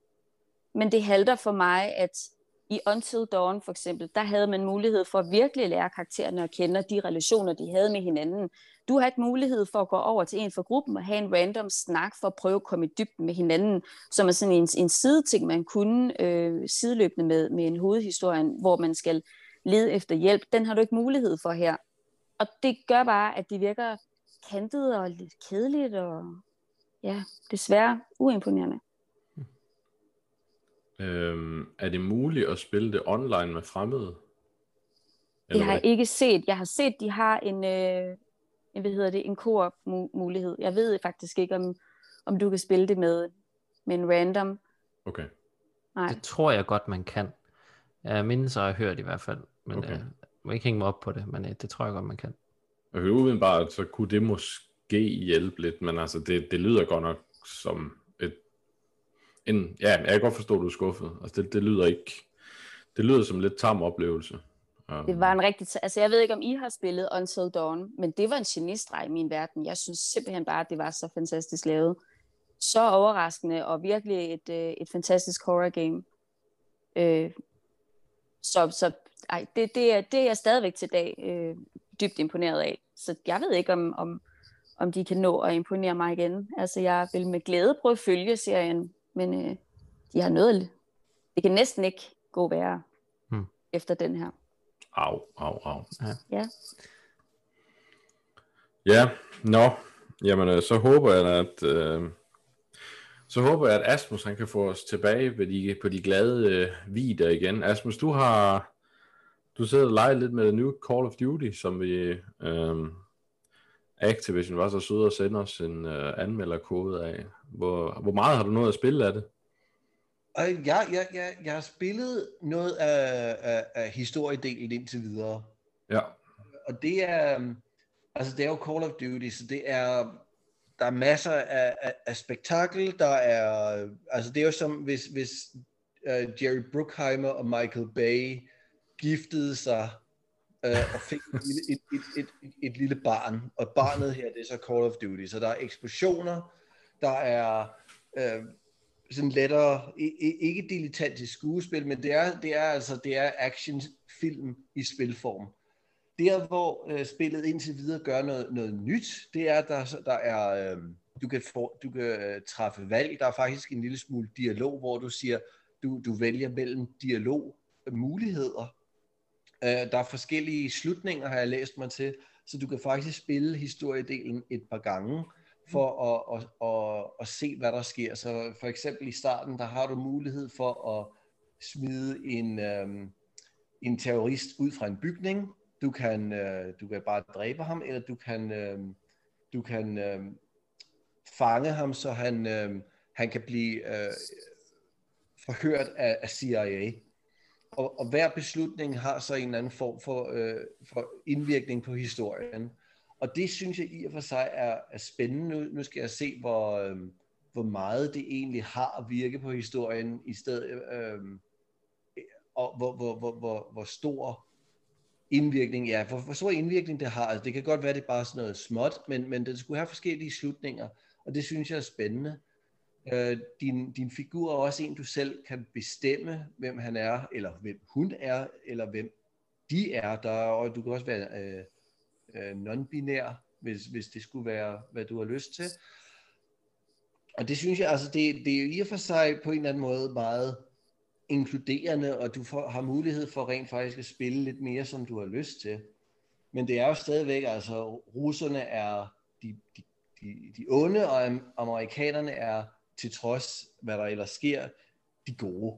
men det halter for mig, at i Until Dawn for eksempel, der havde man mulighed for at virkelig lære karaktererne at kende, og de relationer, de havde med hinanden. Du har ikke mulighed for at gå over til en fra gruppen og have en random snak for at prøve at komme i dybden med hinanden, som er sådan en, en sideting, man kunne øh, sideløbende med, med en hovedhistorie, hvor man skal lede efter hjælp. Den har du ikke mulighed for her. Og det gør bare, at det virker kantet og lidt kedeligt, og ja, desværre uimponerende. øhm, er det muligt at spille det online med fremmede? Det har jeg ikke set. Jeg har set, de har en, øh, en hvad hedder det, en koop mulighed. Jeg ved faktisk ikke, om, om du kan spille det med, med en random. Okay. Nej. Det tror jeg godt, man kan. Jeg mindes, har jeg hørt i hvert fald. Men Okay. øh, jeg må ikke hænge mig op på det, men øh, det tror jeg godt, man kan. Okay, udenbart, så kunne det måske hjælpe lidt, men altså, det, det lyder godt nok som et... En, ja, jeg kan godt forstå, at du er skuffet. Altså, det, det lyder ikke... Det lyder som en lidt tam oplevelse. Um, Det var en rigtig... Altså, jeg ved ikke, om I har spillet Until Dawn, men det var en genistreg i min verden. Jeg synes simpelthen bare, at det var så fantastisk lavet. Så overraskende, og virkelig et, øh, et fantastisk horror game. Øh, så så ej, det, det, er, det er jeg stadigvæk til dag øh, dybt imponeret af. Så jeg ved ikke, om, om, om de kan nå at imponere mig igen. Altså, jeg vil med glæde prøve at følge serien, men øh, de har noget... Det kan næsten ikke gå værre Hmm. efter den her. Au, au, au. Ja. Ja, nå. Jamen, øh, så håber jeg, at... Øh, så håber jeg, at Asmus han kan få os tilbage på de, på de glade øh, vider igen. Asmus, du har... Du sidder og leger lidt med New Call of Duty, som vi... Øh, Activision var så sød at sende os en øh, anmelderkode af. Hvor, hvor meget har du nået at spille af det? Og jeg, jeg, jeg, jeg har spillet noget af, af, af historiedelen indtil videre. Ja, Og det er, øhm, altså det er jo Call of Duty, så det er, der er masser af, af, af spektakel, der er, altså det er jo som, hvis, hvis uh, Jerry Bruckheimer og Michael Bay giftede sig uh, og fik et, lille- et, et, et, et, et lille barn, og barnet her, det er så Call of Duty, så der er eksplosioner, der er uh, sådan lettere, ikke dilettantisk skuespil, men det er, det er altså, det er actionfilm i spilform. Der, hvor øh, spillet indtil videre gør noget, noget nyt, det er, at der, der er, øh, du kan, for, du kan øh, træffe valg. Der er faktisk en lille smule dialog, hvor du siger, du, du vælger mellem dialogmuligheder. Øh, der er forskellige slutninger, har jeg læst mig til, så du kan faktisk spille historiedelen et par gange for at, at, at, at se, hvad der sker. Så for eksempel i starten, der har du mulighed for at smide en, øh, en terrorist ud fra en bygning. Du kan, øh, du kan bare dræbe ham, eller du kan, øh, du kan øh, fange ham, så han, øh, han kan blive øh, forhørt af, af CIA. Og, og hver beslutning har så en eller anden form for, øh, for indvirkning på historien. Og det synes jeg i og for sig er, er spændende. Nu, nu skal jeg se, hvor, øh, hvor meget det egentlig har at virke på historien, i stedet, øh, og hvor, hvor, hvor, hvor, hvor stor indvirkning, ja, hvor, hvor stor indvirkning det har. Altså, det kan godt være, det er bare sådan noget småt, men, men det skulle have forskellige slutninger, og det synes jeg er spændende. Øh, din, din figur er også en, du selv kan bestemme, hvem han er, eller hvem hun er, eller hvem de er. Der, og du kan også være øh, øh, non-binær, hvis, hvis det skulle være, hvad du har lyst til. Og det synes jeg, altså det, det er i og for sig på en eller anden måde meget inkluderende, og du får, har mulighed for rent faktisk at spille lidt mere, som du har lyst til. Men det er jo stadigvæk, altså russerne er de, de, de, de onde, og amerikanerne er til trods, hvad der ellers sker, de gode.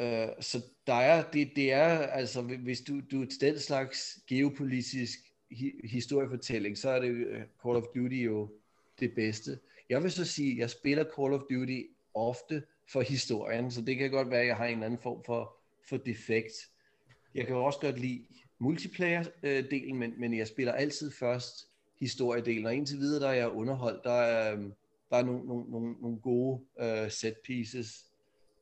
Øh, så der er, det, det er, altså hvis du, du er den slags geopolitisk historiefortælling, så er det øh, Call of Duty jo det bedste. Jeg vil så sige, at jeg spiller Call of Duty ofte for historien, så det kan godt være, at jeg har en eller anden form for, for defekt. Jeg kan også godt lide multiplayer-delen, men, men jeg spiller altid først historiedelen, og indtil videre, der er jeg underholdt, der er, øhm, der er nogle, nogle, nogle, nogle gode uh, set pieces,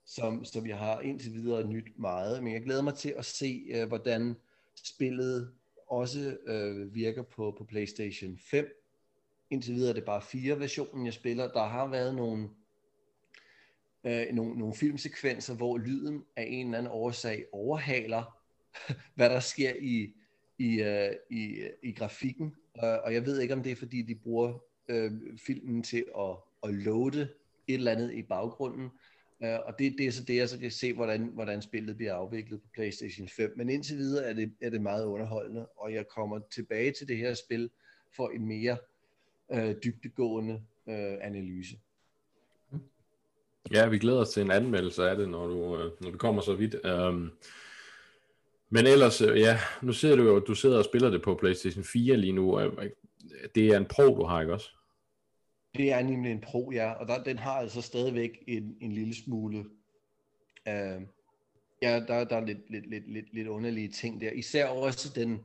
som, som jeg har indtil videre nyt meget, men jeg glæder mig til at se, uh, hvordan spillet også øh, virker på, på PlayStation 5. Indtil videre er det bare fire versionen, jeg spiller. Der har været nogle, øh, nogle, nogle filmsekvenser, hvor lyden af en eller anden årsag overhaler, hvad der sker i, i, øh, i, i grafikken. Øh, og jeg ved ikke, om det er, fordi de bruger øh, filmen til at, at loade et eller andet i baggrunden. Uh, og det, det er så det, jeg så kan se, hvordan, hvordan spillet bliver afviklet på PlayStation 5. Men indtil videre er det, er det meget underholdende, og jeg kommer tilbage til det her spil for en mere øh, uh, dybdegående uh, øh, analyse. Ja, vi glæder os til en anmeldelse af det, når du, når du kommer så vidt. Um, men ellers, ja, nu sidder du jo, du sidder og spiller det på PlayStation 4 lige nu. Det er en Pro, du har, ikke også? Det er nemlig en Pro, ja, og der, den har altså stadigvæk en, en lille smule, øh, ja, der, der er lidt, lidt, lidt, lidt, lidt underlige ting der. Især også den,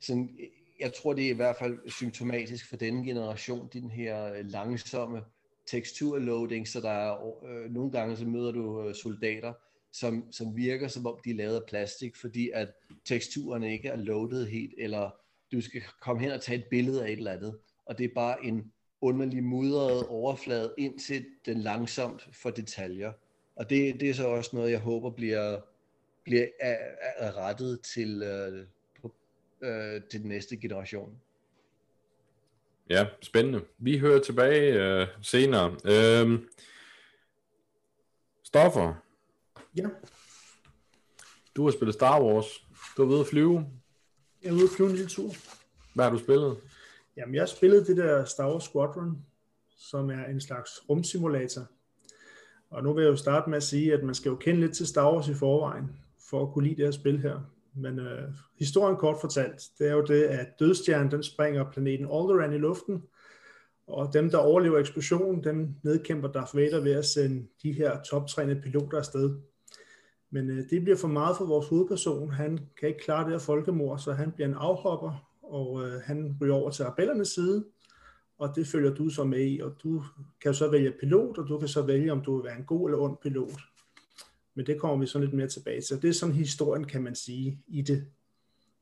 sådan, jeg tror det er i hvert fald symptomatisk for denne generation, den her langsomme teksturloading, så der er, øh, nogle gange så møder du øh, soldater, som, som virker som om de er lavet af plastik, fordi at teksturerne ikke er loadet helt, eller du skal komme hen og tage et billede af et eller andet, og det er bare en underlig mudret overflade, indtil den langsomt for detaljer. Og det, det er så også noget, jeg håber bliver, bliver rettet til, øh, på, øh, til den næste generation. Ja, spændende. Vi hører tilbage øh, senere. Øh, Stoffer. Ja. Du har spillet Star Wars. Du har været at flyve. Jeg er ude at flyve en lille tur. Hvad har du spillet? Jamen, jeg spillede det der Star Wars Squadron, som er en slags rumsimulator. Og nu vil jeg jo starte med at sige, at man skal jo kende lidt til Star Wars i forvejen, for at kunne lide det her spil her. Men øh, historien kort fortalt, det er jo det, at dødstjernen den springer planeten Alderaan i luften, og dem, der overlever eksplosionen, dem nedkæmper Darth Vader ved at sende de her toptrænede piloter afsted. Men øh, det bliver for meget for vores hovedperson. Han kan ikke klare det her folkemord, så han bliver en afhopper, og øh, han ryger over til rebellernes side, og det følger du så med i, og du kan så vælge pilot, og du kan så vælge, om du vil være en god eller ond pilot. Men det kommer vi så lidt mere tilbage til. Det er sådan historien, kan man sige, i det.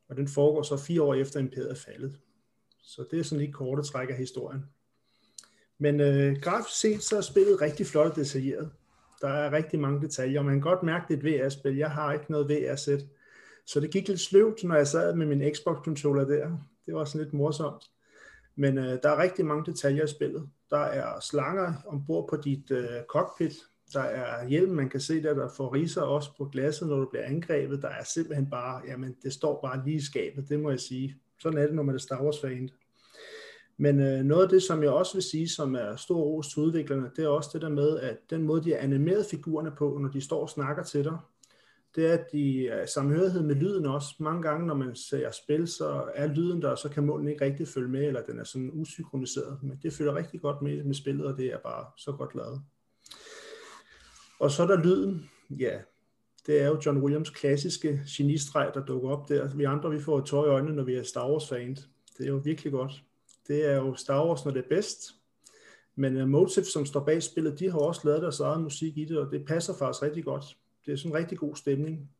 Og den foregår så fire år efter imperiet er faldet. Så det er sådan lige korte træk af historien. Men øh, grafisk set, så er spillet rigtig flot og detaljeret. Der er rigtig mange detaljer, og man kan godt mærke, det er et VR-spil. Jeg har ikke noget VR-sæt. Så det gik lidt sløvt, når jeg sad med min Xbox-controller der. Det var sådan lidt morsomt. Men øh, der er rigtig mange detaljer i spillet. Der er slanger ombord på dit øh, cockpit. Der er hjelm, man kan se der, der får riser også på glasset, når du bliver angrebet. Der er simpelthen bare, jamen det står bare lige i skabet, det må jeg sige. Sådan er det, når man er Star Wars fan. Men øh, noget af det, som jeg også vil sige, som er stor ros til udviklerne, det er også det der med, at den måde, de har animeret figurerne på, når de står og snakker til dig, det er, at de er samhørighed med lyden også. Mange gange, når man ser spil, så er lyden der, og så kan munden ikke rigtig følge med, eller den er sådan usynkroniseret. Men det følger rigtig godt med med spillet, og det er bare så godt lavet. Og så er der lyden. Ja, det er jo John Williams klassiske genistreg, der dukker op der. Vi andre, vi får tøj i øjnene, når vi er Star Wars-fans. Det er jo virkelig godt. Det er jo Star Wars, når det er bedst. Men uh, Motive, som står bag spillet, de har også lavet deres eget musik i det, og det passer faktisk rigtig godt. Det er sådan en rigtig god stemning.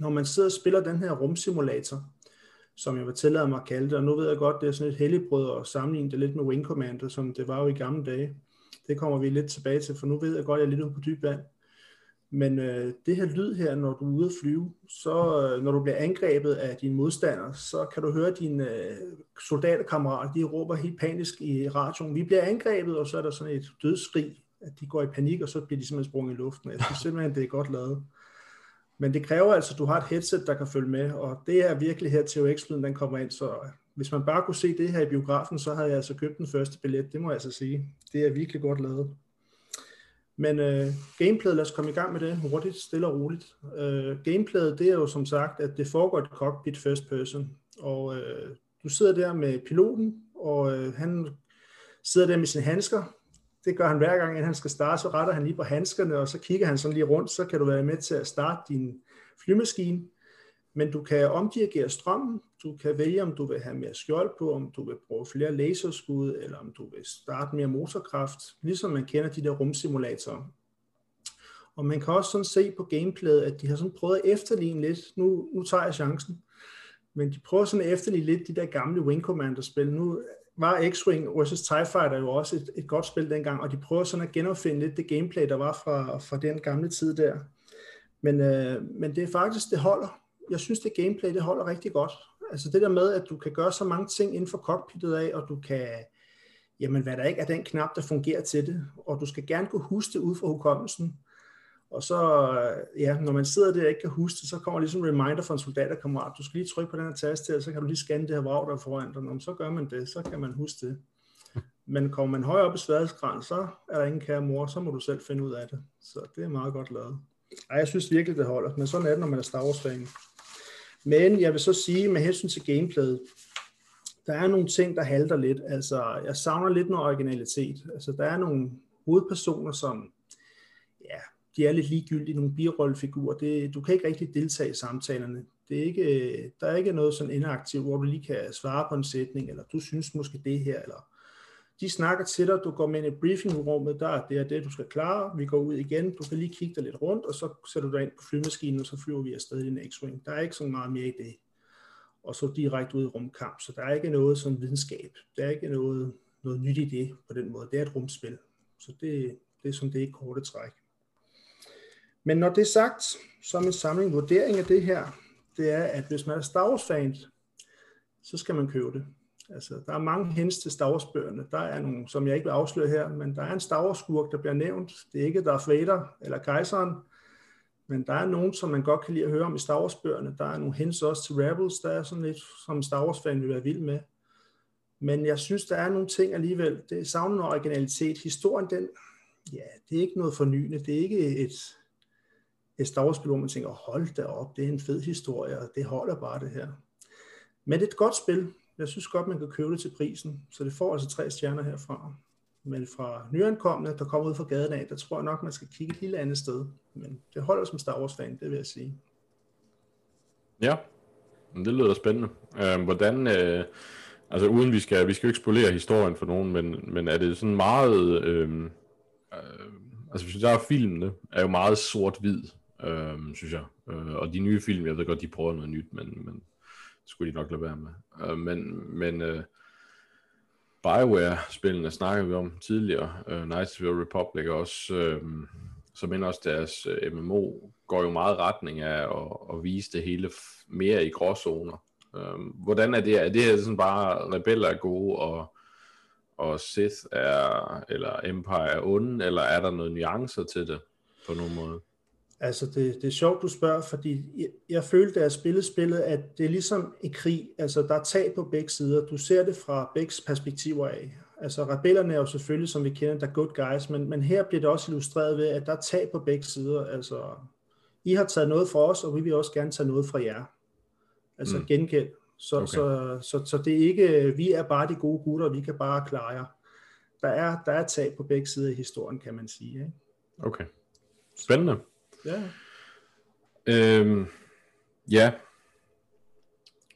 Når man sidder og spiller den her rumsimulator, som jeg vil tillade mig at kalde det, og nu ved jeg godt, det er sådan et helligbrød at sammenligne det lidt med Wing Commander, som det var jo i gamle dage. Det kommer vi lidt tilbage til, for nu ved jeg godt, at jeg er lidt ude på dyb vand. Men øh, det her lyd her, når du er ude at flyve, så øh, når du bliver angrebet af dine modstandere, så kan du høre dine øh, soldaterkammerater, de råber helt panisk i radioen, vi bliver angrebet, og så er der sådan et dødsskrig, at de går i panik, og så bliver de simpelthen sprunget i luften. Jeg synes simpelthen, det er godt lavet. Men det kræver altså, at du har et headset, der kan følge med, og det er virkelig her THX-lyden, den kommer ind, så hvis man bare kunne se det her i biografen, så havde jeg altså købt den første billet, det må jeg altså sige. Det er virkelig godt lavet. Men øh, gameplayet, lad os komme i gang med det hurtigt, stille og roligt. Øh, gameplayet, det er jo som sagt, at det foregår et cockpit first person, og øh, du sidder der med piloten, og øh, han sidder der med sine handsker. Det gør han hver gang, inden han skal starte, så retter han lige på handskerne, og så kigger han sådan lige rundt, så kan du være med til at starte din flymaskine men du kan omdirigere strømmen, du kan vælge, om du vil have mere skjold på, om du vil bruge flere laserskud, eller om du vil starte mere motorkraft, ligesom man kender de der rumsimulatorer. Og man kan også sådan se på gameplayet, at de har sådan prøvet at efterligne lidt, nu, nu tager jeg chancen, men de prøver sådan at efterligne lidt de der gamle Wing Commander-spil. Nu var X-Wing vs. TIE Fighter jo også et, et godt spil dengang, og de prøver sådan at genopfinde lidt det gameplay, der var fra, fra den gamle tid der. Men, øh, men det er faktisk, det holder jeg synes, det gameplay, det holder rigtig godt. Altså det der med, at du kan gøre så mange ting inden for cockpittet af, og du kan, jamen hvad der ikke er den knap, der fungerer til det, og du skal gerne kunne huske det ud fra hukommelsen. Og så, øh, ja, når man sidder der og ikke kan huske det, så kommer ligesom en reminder fra en soldaterkammerat. Ah, du skal lige trykke på den her tast her, så kan du lige scanne det her vrag, der er foran dig. Når så gør man det, så kan man huske det. Men kommer man højere op i sværhedsgraden, så er der ingen kære mor, så må du selv finde ud af det. Så det er meget godt lavet. Ej, jeg synes virkelig, det holder. Men sådan er det, når man er Star Wars-fan. Men jeg vil så sige, med hensyn til gameplayet, der er nogle ting, der halter lidt. Altså, jeg savner lidt noget originalitet. Altså, der er nogle hovedpersoner, som, de er lidt ligegyldige, nogle birollefigurer. Det, du kan ikke rigtig deltage i samtalerne. Det er ikke, der er ikke noget sådan interaktivt, hvor du lige kan svare på en sætning, eller du synes måske det her, eller de snakker til dig, du går med ind i briefingrummet, der er det er det, du skal klare, vi går ud igen, du kan lige kigge dig lidt rundt, og så sætter du dig ind på flymaskinen, og så flyver vi afsted i en X-Wing. Der er ikke så meget mere i det. Og så direkte ud i rumkamp, så der er ikke noget sådan videnskab. Der er ikke noget, noget nyt i det på den måde. Det er et rumspil. Så det, det er som det er korte træk. Men når det er sagt, som en samling vurdering af det her, det er, at hvis man er Star Wars-fan, så skal man købe det. Altså, der er mange hens til Star Wars-bøgerne. Der er nogle, som jeg ikke vil afsløre her, men der er en Star Wars-skurk, der bliver nævnt. Det er ikke Darth Vader eller kejseren, men der er nogen, som man godt kan lide at høre om i Star Wars-bøgerne. Der er nogle hens også til Rebels, der er sådan lidt, som Star Wars-fan vil være vild med. Men jeg synes, der er nogle ting alligevel. Det savner noget originalitet. Historien, den, ja, det er ikke noget fornyende. Det er ikke et, et Star Wars-spil, hvor man tænker, hold da op, det er en fed historie, og det holder bare det her. Men det er et godt spil. Jeg synes godt, man kan købe det til prisen, så det får altså tre stjerner herfra. Men fra nyankomne, der kommer ud fra gaden af, der tror jeg nok, man skal kigge et lille andet sted. Men det holder som Star Wars-fan, det vil jeg sige. Ja, det lyder spændende. Øh, hvordan, øh, altså uden vi skal, vi skal jo ikke spolere historien for nogen, men, men er det sådan meget, øh, øh, altså hvis der er filmene, er jo meget sort-hvid, øh, synes jeg. Øh, og de nye film, jeg ved godt, de prøver noget nyt, men, men skulle de nok lade være med. Øh, men men øh, Bioware-spillene snakker vi om tidligere. øh, Knights of the Republic også, øh, som end også deres øh, MMO, går jo meget retning af at, at vise det hele mere i gråzoner. Øh, hvordan er det? Er det sådan bare rebeller er gode, og, og Sith er, eller Empire er onde, eller er der noget nuancer til det på nogen måde? Altså, det, det er sjovt, du spørger, fordi jeg, jeg følte, da jeg spillede spillet, at det er ligesom i krig. Altså, der er tag på begge sider. Du ser det fra begge perspektiver af. Altså, rebellerne er jo selvfølgelig, som vi kender, der good guys, men, men her bliver det også illustreret ved, at der er tag på begge sider. Altså, I har taget noget fra os, og vi vil også gerne tage noget fra jer. Altså, mm. gengæld. Så, okay. så, så, så det er ikke, vi er bare de gode gutter, og vi kan bare klare jer. Der er, der er tag på begge sider i historien, kan man sige. Ikke? Okay. Spændende. Ja. Øhm, ja.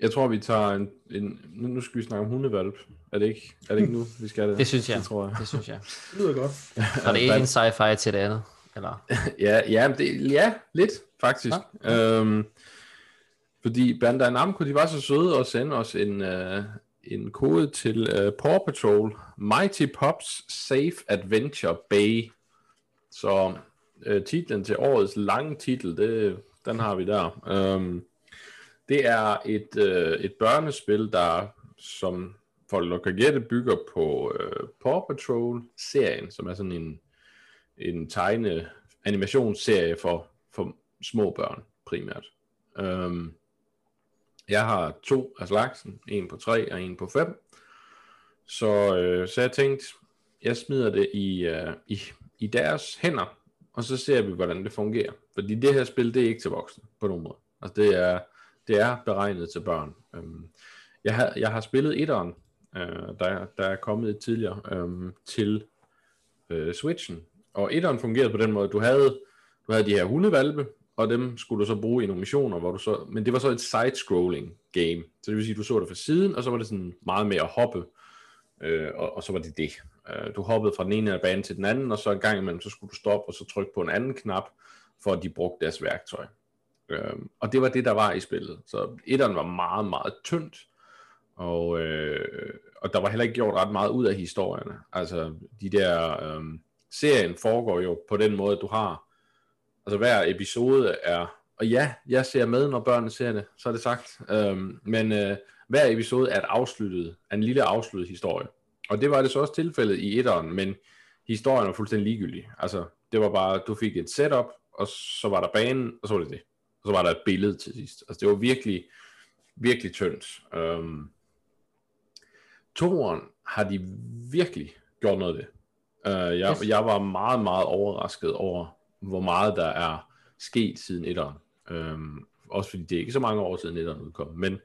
Jeg tror, vi tager en, en... Nu skal vi snakke om hundevalp. Er det ikke, er det ikke nu, vi skal det? Det synes jeg. Det, tror jeg. det synes jeg. det lyder godt. Og det er en sci-fi til det andet? Eller? ja, ja, det, ja, lidt faktisk. Ja. Øhm, fordi Bandai Namco, de var så søde at sende os en, uh, en kode til uh, Paw Patrol, Mighty Pops Safe Adventure Bay. Så øh, titlen til årets lange titel, det, den har vi der. Øhm, det er et, øh, et børnespil, der som folk kan gætte, bygger på øh, Paw Patrol-serien, som er sådan en, en tegne animationsserie for, for små børn primært. Øhm, jeg har to af slagsen, en på tre og en på fem. Så, øh, så jeg tænkte, jeg smider det i, øh, i, i deres hænder, og så ser vi, hvordan det fungerer. Fordi det her spil, det er ikke til voksne på nogen måde. Altså det er, det er beregnet til børn. Øhm, jeg, har, jeg har spillet etteren, øh, der, der er kommet et tidligere, øhm, til øh, Switchen. Og etteren fungerede på den måde, du havde, du havde de her hundevalpe, og dem skulle du så bruge i nogle missioner, hvor du så, men det var så et side-scrolling game, så det vil sige, du så det fra siden, og så var det sådan meget mere hoppe, øh, og, og så var det det. Øh, du hoppede fra den ene af banen til den anden, og så en gang imellem, så skulle du stoppe, og så trykke på en anden knap, for at de brugte deres værktøj. Øh, og det var det, der var i spillet. Så etteren var meget, meget tyndt, og, øh, og der var heller ikke gjort ret meget ud af historierne. Altså, de der, øh, serien foregår jo på den måde, du har altså hver episode er, og ja, jeg ser med, når børnene ser det, så er det sagt, Øh, men øh, hver episode er et afsluttet, er en lille afsluttet historie. Og det var det så også tilfældet i etteren, men historien var fuldstændig ligegyldig. Altså, det var bare, du fik et setup, og så var der banen, og så var det det. Og så var der et billede til sidst. Altså, det var virkelig, virkelig tyndt. Øhm, toren har de virkelig gjort noget af det. Uh, jeg, yes. jeg var meget, meget overrasket over, hvor meget der er sket siden etteren. Øhm, også fordi det er ikke så mange år siden etteren udkom. Men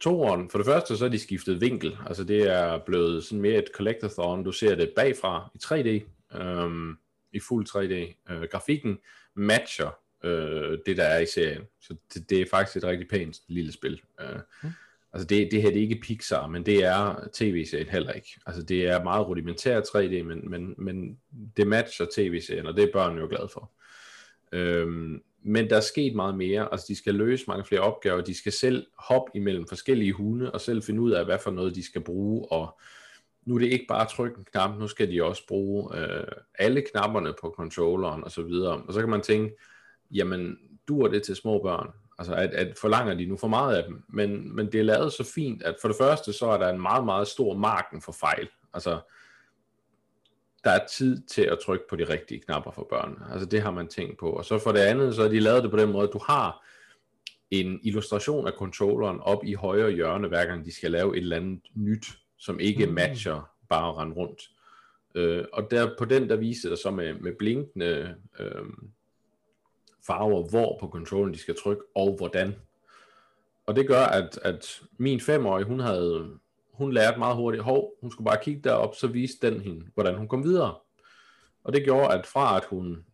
toeren, for det første, så er de skiftet vinkel. Altså det er blevet sådan mere et collectathon. Du ser det bagfra i 3D, øhm, i fuld 3D. Øh, grafikken matcher øh, det, der er i serien. Så det, det er faktisk et rigtig pænt lille spil. Øh, mm. Altså det, det her det er ikke Pixar, men det er tv-serien heller ikke. Altså det er meget rudimentær 3D, men, men, men det matcher tv-serien, og det er børn jo glade for. Øhm, men der er sket meget mere. Altså de skal løse mange flere opgaver. De skal selv hoppe imellem forskellige hunde, og selv finde ud af, hvad for noget de skal bruge. Og nu er det ikke bare at trykke en knap, nu skal de også bruge øh, alle knapperne på controlleren og så videre. Og så kan man tænke, jamen, dur det til små børn? Altså, at, at forlanger de nu for meget af dem. Men, men det er lavet så fint, at for det første, så er der en meget, meget stor marken for fejl. Altså, der er tid til at trykke på de rigtige knapper for børn. Altså, det har man tænkt på. Og så for det andet, så har de lavet det på den måde, at du har en illustration af controlleren op i højre hjørne, hver gang de skal lave et eller andet nyt, som ikke mm. matcher bare at rende rundt. Øh, og der, på den, der viser det så med, med blinkende øh, farver, hvor på controllen de skal trykke, og hvordan. Og det gør, at, at min femårige, hun havde, hun lærte meget hurtigt, hov, hun skulle bare kigge derop, så viste den hende, hvordan hun kom videre. Og det gjorde, at fra at hun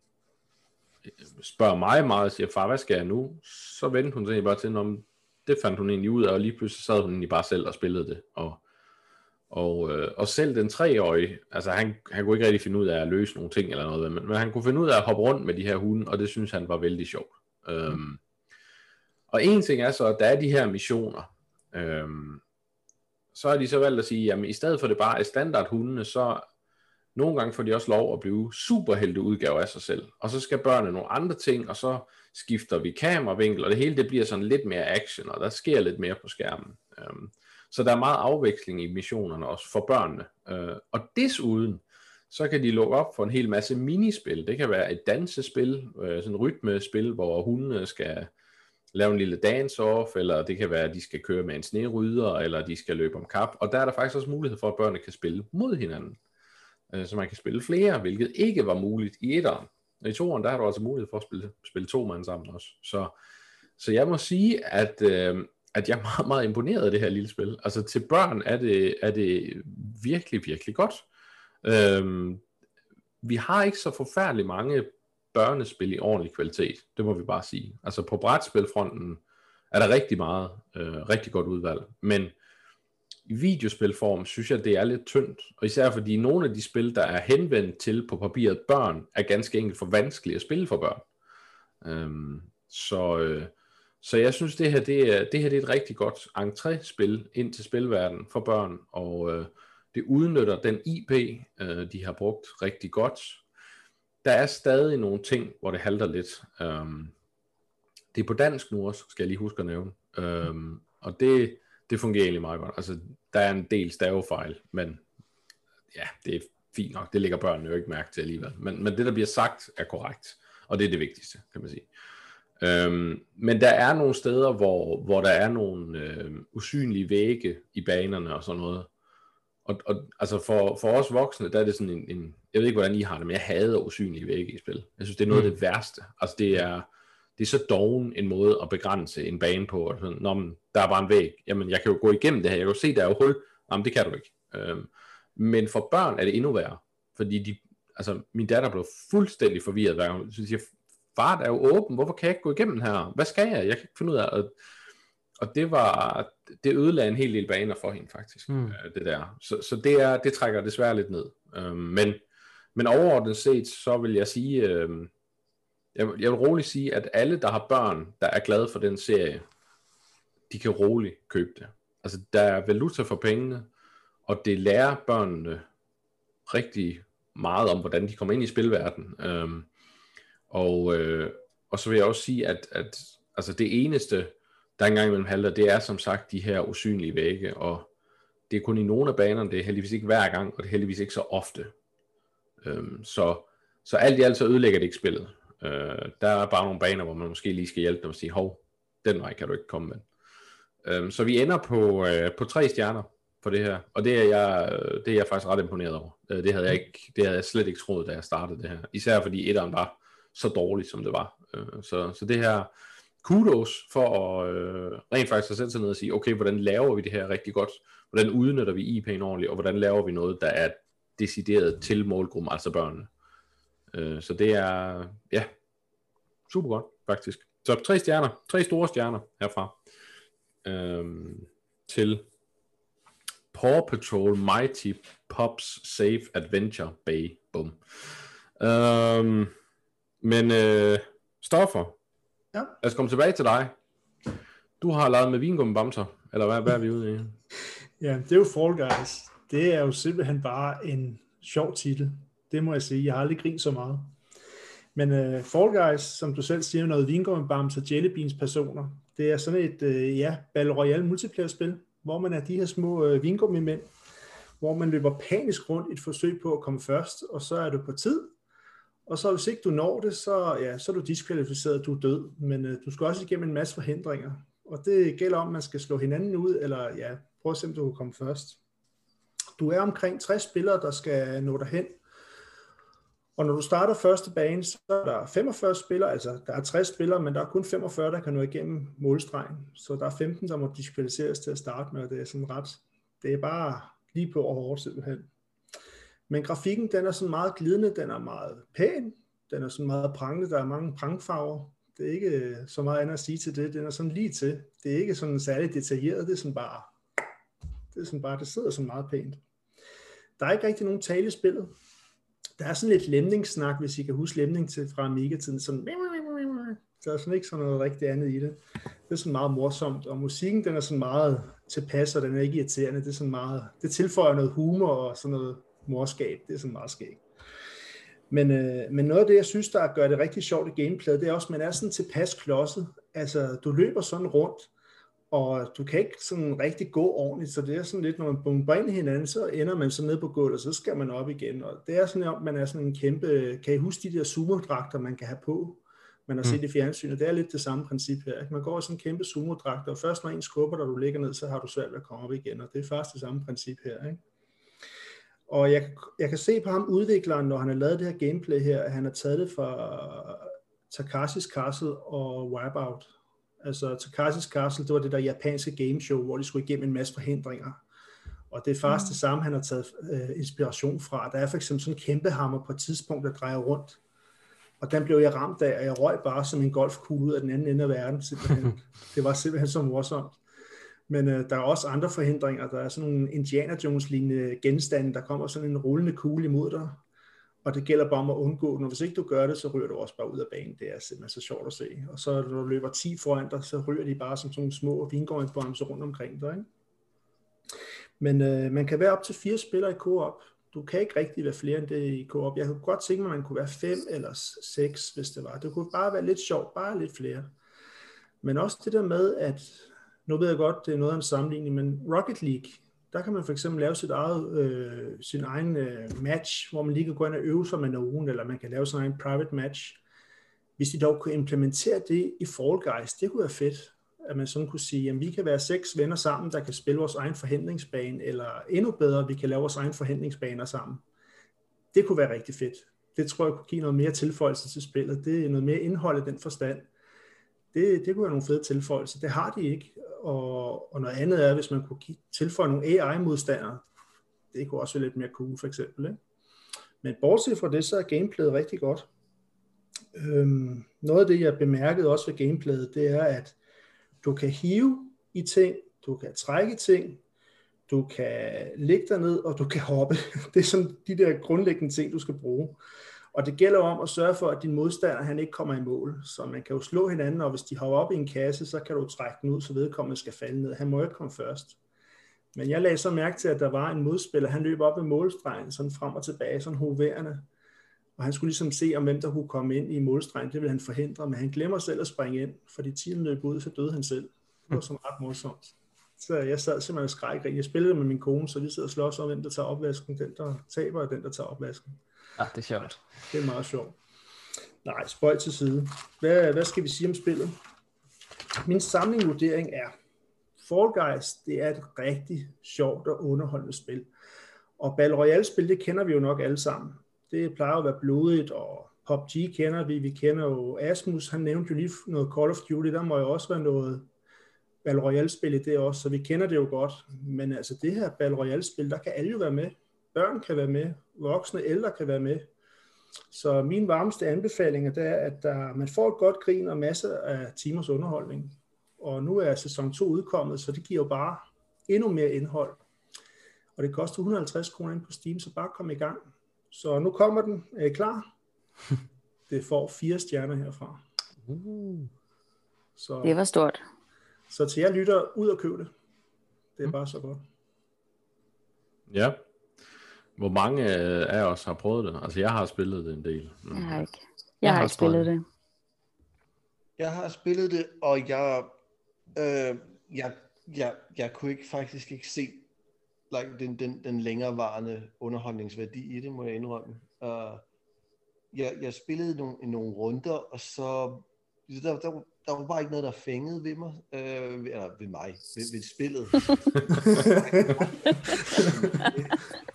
øh, spørger mig meget og siger, far, hvad skal jeg nu? Så vendte hun sig bare til, om det fandt hun egentlig ud af, og lige pludselig sad hun egentlig bare selv og spillede det. Og og, øh, og selv den treårige, altså han, han kunne ikke rigtig finde ud af at løse nogle ting eller noget, men, men han kunne finde ud af at hoppe rundt med de her hunde, og det synes han var vældig sjovt. Mm. Øhm, og en ting er så, at der er de her missioner. Øhm, så har de så valgt at sige, jamen i stedet for det bare er standardhundene, så nogle gange får de også lov at blive superhelte udgaver af sig selv. Og så skal børnene nogle andre ting, og så skifter vi kameravinkel, og det hele det bliver sådan lidt mere action, og der sker lidt mere på skærmen. Øhm, så der er meget afveksling i missionerne også for børnene. Øh, og desuden, så kan de lukke op for en hel masse minispil. Det kan være et dansespil, øh, sådan et rytmespil, hvor hundene skal lave en lille dance-off, eller det kan være, at de skal køre med en snerydder, eller de skal løbe om kap. Og der er der faktisk også mulighed for, at børnene kan spille mod hinanden. Øh, så man kan spille flere, hvilket ikke var muligt i etteren. I toeren, der har du altså mulighed for at spille, spille to mand sammen også. Så, så jeg må sige, at øh, at jeg er meget, meget imponeret af det her lille spil. Altså til børn er det, er det virkelig, virkelig godt. Øh, vi har ikke så forfærdeligt mange børnespil i ordentlig kvalitet. Det må vi bare sige. Altså på brætspilfronten er der rigtig meget, øh, rigtig godt udvalg. Men i videospilform synes jeg, det er lidt tyndt. Og især fordi nogle af de spil, der er henvendt til på papiret børn, er ganske enkelt for vanskelige at spille for børn. Øhm, så, øh, så jeg synes, det her, det er, det her det er et rigtig godt entré-spil ind til spilverdenen for børn, og øh, det udnytter den IP, øh, de har brugt rigtig godt. Der er stadig nogle ting, hvor det halter lidt. Øhm, det er på dansk nu også, skal jeg lige huske at nævne. Øhm, og det, det fungerer egentlig meget godt. Altså, der er en del stavefejl, men ja, det er fint nok. Det lægger børnene jo ikke mærke til alligevel. Men, men det, der bliver sagt, er korrekt. Og det er det vigtigste, kan man sige. Øhm, men der er nogle steder, hvor, hvor der er nogle øh, usynlige vægge i banerne og sådan noget. Og, og altså for, for os voksne, der er det sådan en, en, jeg ved ikke, hvordan I har det, men jeg hader usynlige vægge i spil. Jeg synes, det er noget mm. af det værste. Altså det er, det er så doven en måde at begrænse en bane på. Og sådan, Nå, men, der er bare en væg. Jamen, jeg kan jo gå igennem det her. Jeg kan jo se, der er jo hul. Jamen, det kan du ikke. Øhm, men for børn er det endnu værre. Fordi de, altså, min datter blev fuldstændig forvirret hver gang. Så siger, far, der er jo åben. Hvorfor kan jeg ikke gå igennem her? Hvad skal jeg? Jeg kan ikke finde ud af og, og det var, det ødelagde en hel del baner for hende faktisk, mm. det der. Så, så det, er, det trækker desværre lidt ned. Øhm, men, men overordnet set, så vil jeg sige, øh, jeg, jeg vil roligt sige, at alle, der har børn, der er glade for den serie, de kan roligt købe det. Altså, der er valuta for pengene, og det lærer børnene rigtig meget om, hvordan de kommer ind i spilverdenen. Øhm, og, øh, og så vil jeg også sige, at, at altså det eneste, der engang imellem halter, det er som sagt de her usynlige vægge, og det er kun i nogle af banerne, det er heldigvis ikke hver gang, og det er heldigvis ikke så ofte. Øhm, så, så alt i alt så ødelægger det ikke spillet. Øh, der er bare nogle baner, hvor man måske lige skal hjælpe dem og sige, hov, den vej kan du ikke komme med. Øhm, så vi ender på, øh, på tre stjerner for det her, og det er jeg, øh, det er jeg faktisk ret imponeret over. Øh, det havde jeg ikke, det havde jeg slet ikke troet, da jeg startede det her. Især fordi etteren var så dårlig, som det var. Øh, så, så det her, kudos for at øh, rent faktisk at sætte sig ned og sige, okay, hvordan laver vi det her rigtig godt? Hvordan udnytter vi IP'en ordentligt, og hvordan laver vi noget, der er decideret til målgruppen, altså børnene? Øh, så det er, ja, super godt, faktisk. Så tre stjerner, tre store stjerner herfra, øh, til Paw Patrol Mighty Pops Safe Adventure Bay. Bum. Øh, men øh, Stoffer, ja. lad os komme tilbage til dig. Du har lavet med vingummibamser, eller hvad, hvad er vi ude i? ja, det er jo Fall Guys. Det er jo simpelthen bare en sjov titel. Det må jeg sige. Jeg har aldrig grint så meget. Men uh, Fall Guys, som du selv siger, noget vingummibamser, Jelly Beans personer. Det er sådan et, uh, ja, Battle Royale multiplayer spil, hvor man er de her små uh, vingummimænd, hvor man løber panisk rundt i et forsøg på at komme først, og så er du på tid, og så hvis ikke du når det, så, ja, så er du diskvalificeret, du er død. Men uh, du skal også igennem en masse forhindringer. Og det gælder om, at man skal slå hinanden ud, eller ja, prøv at se, om du kan komme først. Du er omkring 60 spillere, der skal nå derhen. Og når du starter første bane, så er der 45 spillere, altså der er 60 spillere, men der er kun 45, der kan nå igennem målstregen. Så der er 15, der må diskvalificeres til at starte med, og det er sådan ret, det er bare lige på hårdt simpelthen. Men grafikken, den er sådan meget glidende, den er meget pæn, den er sådan meget prangende, der er mange prangfarver. Det er ikke øh, så meget andet at sige til det, den er sådan lige til. Det er ikke sådan særligt detaljeret, det er sådan bare, det er sådan bare, det sidder sådan meget pænt. Der er ikke rigtig nogen tale i spillet. Der er sådan lidt lemningssnak, hvis I kan huske lemning til fra Amiga-tiden, sådan der er sådan ikke sådan noget rigtig andet i det. Det er sådan meget morsomt, og musikken den er sådan meget tilpas, og den er ikke irriterende. Det er sådan meget, det tilføjer noget humor og sådan noget morskab. Det er sådan meget skægt. Men, øh, men noget af det, jeg synes, der gør det rigtig sjovt i gameplayet, det er også, at man er sådan tilpas klodset. Altså, du løber sådan rundt, og du kan ikke sådan rigtig gå ordentligt, så det er sådan lidt, når man bomber ind i hinanden, så ender man så ned på gulvet, og så skal man op igen. Og det er sådan, at man er sådan en kæmpe, kan I huske de der sumo-dragter, man kan have på? Man har set mm. i fjernsynet, det er lidt det samme princip her. Ikke? Man går i sådan en kæmpe sumo-dragt, og først når en skubber, der du ligger ned, så har du svært ved at komme op igen, og det er faktisk det samme princip her. Ikke? Og jeg, jeg kan se på ham, udvikleren, når han har lavet det her gameplay her, at han har taget det fra Takashis Castle og Wipeout. Altså Takashis Castle, det var det der japanske gameshow, hvor de skulle igennem en masse forhindringer. Og det er faktisk mm. det samme, han har taget øh, inspiration fra. Der er for eksempel sådan en kæmpe hammer på et tidspunkt, der drejer rundt. Og den blev jeg ramt af, og jeg røg bare som en golfkugle ud af den anden ende af verden. Simpelthen. det var simpelthen så morsomt. Men øh, der er også andre forhindringer. Der er sådan nogle Indiana Jones-lignende genstande, der kommer sådan en rullende kugle imod dig og det gælder bare om at undgå den, hvis ikke du gør det, så ryger du også bare ud af banen. Det er simpelthen så sjovt at se. Og så når du løber 10 foran dig, så ryger de bare som sådan nogle små vingårdsbremser rundt omkring dig. Ikke? Men øh, man kan være op til fire spillere i co-op. Du kan ikke rigtig være flere end det i co-op. Jeg kunne godt tænke mig, at man kunne være fem eller seks, hvis det var. Det kunne bare være lidt sjovt, bare lidt flere. Men også det der med, at nu ved jeg godt, det er noget af en sammenligning, men Rocket League, der kan man for eksempel lave sit eget, øh, sin egen øh, match, hvor man lige kan gå ind og øve sig med nogen, eller man kan lave sin egen private match. Hvis de dog kunne implementere det i Fall Guys, det kunne være fedt, at man sådan kunne sige, at vi kan være seks venner sammen, der kan spille vores egen forhindringsbane, eller endnu bedre, vi kan lave vores egen forhindringsbaner sammen. Det kunne være rigtig fedt. Det tror jeg kunne give noget mere tilføjelse til spillet. Det er noget mere indhold i den forstand. Det, det kunne være nogle fede tilføjelser. Det har de ikke. Og, og noget andet er, hvis man kunne tilføje nogle AI-modstandere. Det kunne også være lidt mere cool, for eksempel. Ikke? Men bortset fra det, så er gameplayet rigtig godt. Øhm, noget af det, jeg bemærkede også ved gameplayet, det er, at du kan hive i ting, du kan trække ting, du kan ligge dig ned, og du kan hoppe. Det er sådan de der grundlæggende ting, du skal bruge. Og det gælder om at sørge for, at din modstander han ikke kommer i mål. Så man kan jo slå hinanden, og hvis de hopper op i en kasse, så kan du trække den ud, så vedkommende skal falde ned. Han må ikke komme først. Men jeg lagde så mærke til, at der var en modspiller, han løb op ved målstregen, sådan frem og tilbage, sådan hoverende. Og han skulle ligesom se, om hvem der kunne komme ind i målstregen. Det ville han forhindre, men han glemmer selv at springe ind, fordi tiden løb ud, så døde han selv. Det var sådan ret morsomt. Så jeg sad simpelthen og skræk. Jeg spillede med min kone, så vi sidder og slås om, hvem der tager opvasken. Den, der taber, og den, der tager opvasken. Ja, det er sjovt. Det er meget sjovt. Nej, spøj til side. Hvad, hvad skal vi sige om spillet? Min samlingvurdering er, Fall Guys, det er et rigtig sjovt og underholdende spil. Og Battle Royale-spil, det kender vi jo nok alle sammen. Det plejer at være blodigt, og PUBG kender vi. Vi kender jo Asmus, han nævnte jo lige noget Call of Duty, der må jo også være noget Battle Royale-spil i det også, så vi kender det jo godt. Men altså det her Battle Royale-spil, der kan alle jo være med. Børn kan være med, voksne ældre kan være med. Så min varmeste anbefaling er, det er, at der, man får et godt grin og masser af timers underholdning. Og nu er sæson 2 udkommet, så det giver jo bare endnu mere indhold. Og det koster 150 kroner ind på Steam, så bare kom i gang. Så nu kommer den. Er I klar? Det får fire stjerner herfra. Uh. Så, Det var stort. så til jer lytter, ud og køb det. Det er bare så godt. Ja. Hvor mange af os har prøvet det? Altså, jeg har spillet det en del. Mm. Jeg har ikke, jeg Jeg har ikke spillet det. Jeg har spillet det, og jeg, øh, jeg, jeg, jeg kunne ikke faktisk ikke se like, den, den, den længerevarende underholdningsværdi i det, må jeg indrømme. Uh, jeg, jeg spillede nogle, nogle runder, og så der, der, der var bare ikke noget, der fængede ved mig, øh, eller ved mig, ved, ved spillet.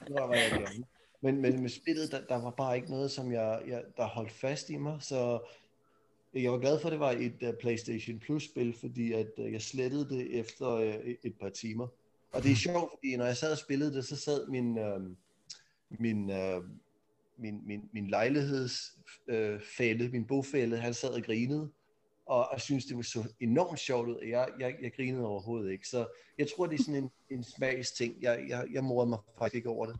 det var, jeg gerne. Men, men med spillet, der, der var bare ikke noget, som jeg, jeg, der holdt fast i mig, så jeg var glad for, at det var et uh, PlayStation Plus-spil, fordi at uh, jeg slettede det efter uh, et, par timer. Og det er sjovt, fordi når jeg sad og spillede det, så sad min, uh, min, uh, min, min, min lejlighedsfælde, uh, min bofælde, han sad og grinede, og jeg synes, det var så enormt sjovt ud. Jeg, jeg, jeg grinede overhovedet ikke. Så jeg tror, det er sådan en, en smags ting. Jeg, jeg, jeg morede mig faktisk ikke over det.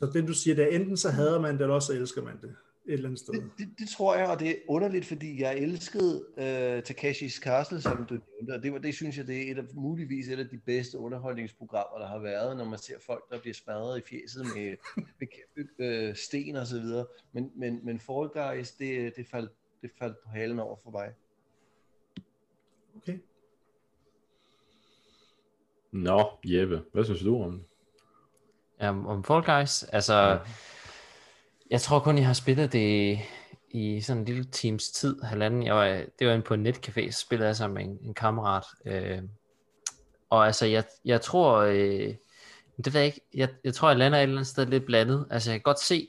Så det du siger, det er enten så hader man det, eller også så elsker man det et eller andet sted. Det, det, det tror jeg, og det er underligt, fordi jeg elskede uh, Takashis Castle, som du nævnte, og det, var, det synes jeg, det er et af, muligvis et af de bedste underholdningsprogrammer, der har været, når man ser folk, der bliver smadret i fjeset med, uh, sten og så videre. Men, men, men Fall Guys, det, det, faldt, det faldt på halen over for mig. Okay. Nå, Jeppe, hvad synes du om det? Um, om Fall Guys, altså, ja. jeg tror kun, jeg har spillet det i sådan en lille times tid, halvanden. Jeg var, det var inde på en netcafé, så spillede jeg sammen med en, en kammerat. Øh, og altså, jeg, jeg tror, øh, det ved jeg ikke, jeg, jeg tror, jeg lander et eller andet sted lidt blandet. Altså, jeg kan godt se,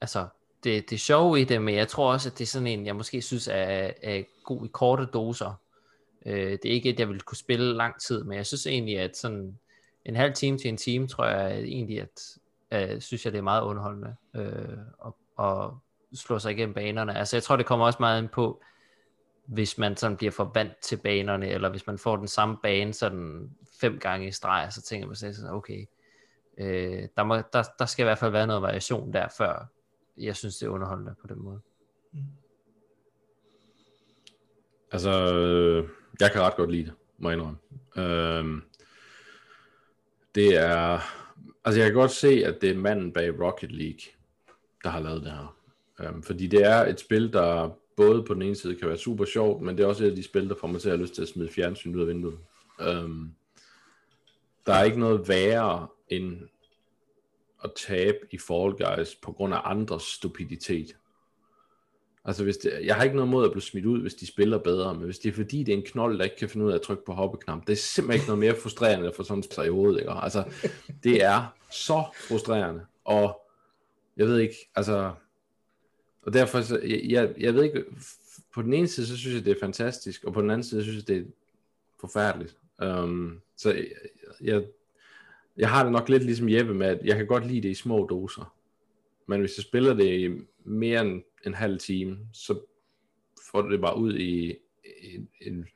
altså, det, det er sjove i det, men jeg tror også, at det er sådan en, jeg måske synes er, er god i korte doser. Øh, det er ikke et, jeg vil kunne spille lang tid, men jeg synes egentlig, at sådan en halv time til en time, tror jeg egentlig, at øh, synes jeg, det er meget underholdende øh, at, at slå sig igennem banerne. Altså jeg tror, det kommer også meget ind på, hvis man sådan bliver for vant til banerne, eller hvis man får den samme bane sådan fem gange i streg, så tænker man sig sådan, okay, øh, der, må, der, der skal i hvert fald være noget variation der, før, jeg synes, det er underholdende på den måde. Mm. Altså, øh, jeg kan ret godt lide det, må jeg indrømme. Øhm, det er, altså jeg kan godt se, at det er manden bag Rocket League, der har lavet det her. Øhm, fordi det er et spil, der både på den ene side kan være super sjovt, men det er også et af de spil, der får mig til at have lyst til at smide fjernsyn ud af vinduet. Øhm, der er ikke noget værre end at tabe i Fall Guys på grund af andres stupiditet. Altså, hvis det, jeg har ikke noget mod at blive smidt ud, hvis de spiller bedre, men hvis det er fordi, det er en knold, der ikke kan finde ud af at trykke på hoppeknap, det er simpelthen ikke noget mere frustrerende for sådan en i hovedet, ikke? Altså, det er så frustrerende, og jeg ved ikke, altså, og derfor, så, jeg, jeg, jeg ved ikke, på den ene side, så synes jeg, det er fantastisk, og på den anden side, så synes jeg, det er forfærdeligt. Um, så jeg, jeg, jeg har det nok lidt ligesom Jeppe med, at jeg kan godt lide det i små doser, men hvis jeg spiller det i mere end en halv time, så får det bare ud i en, en,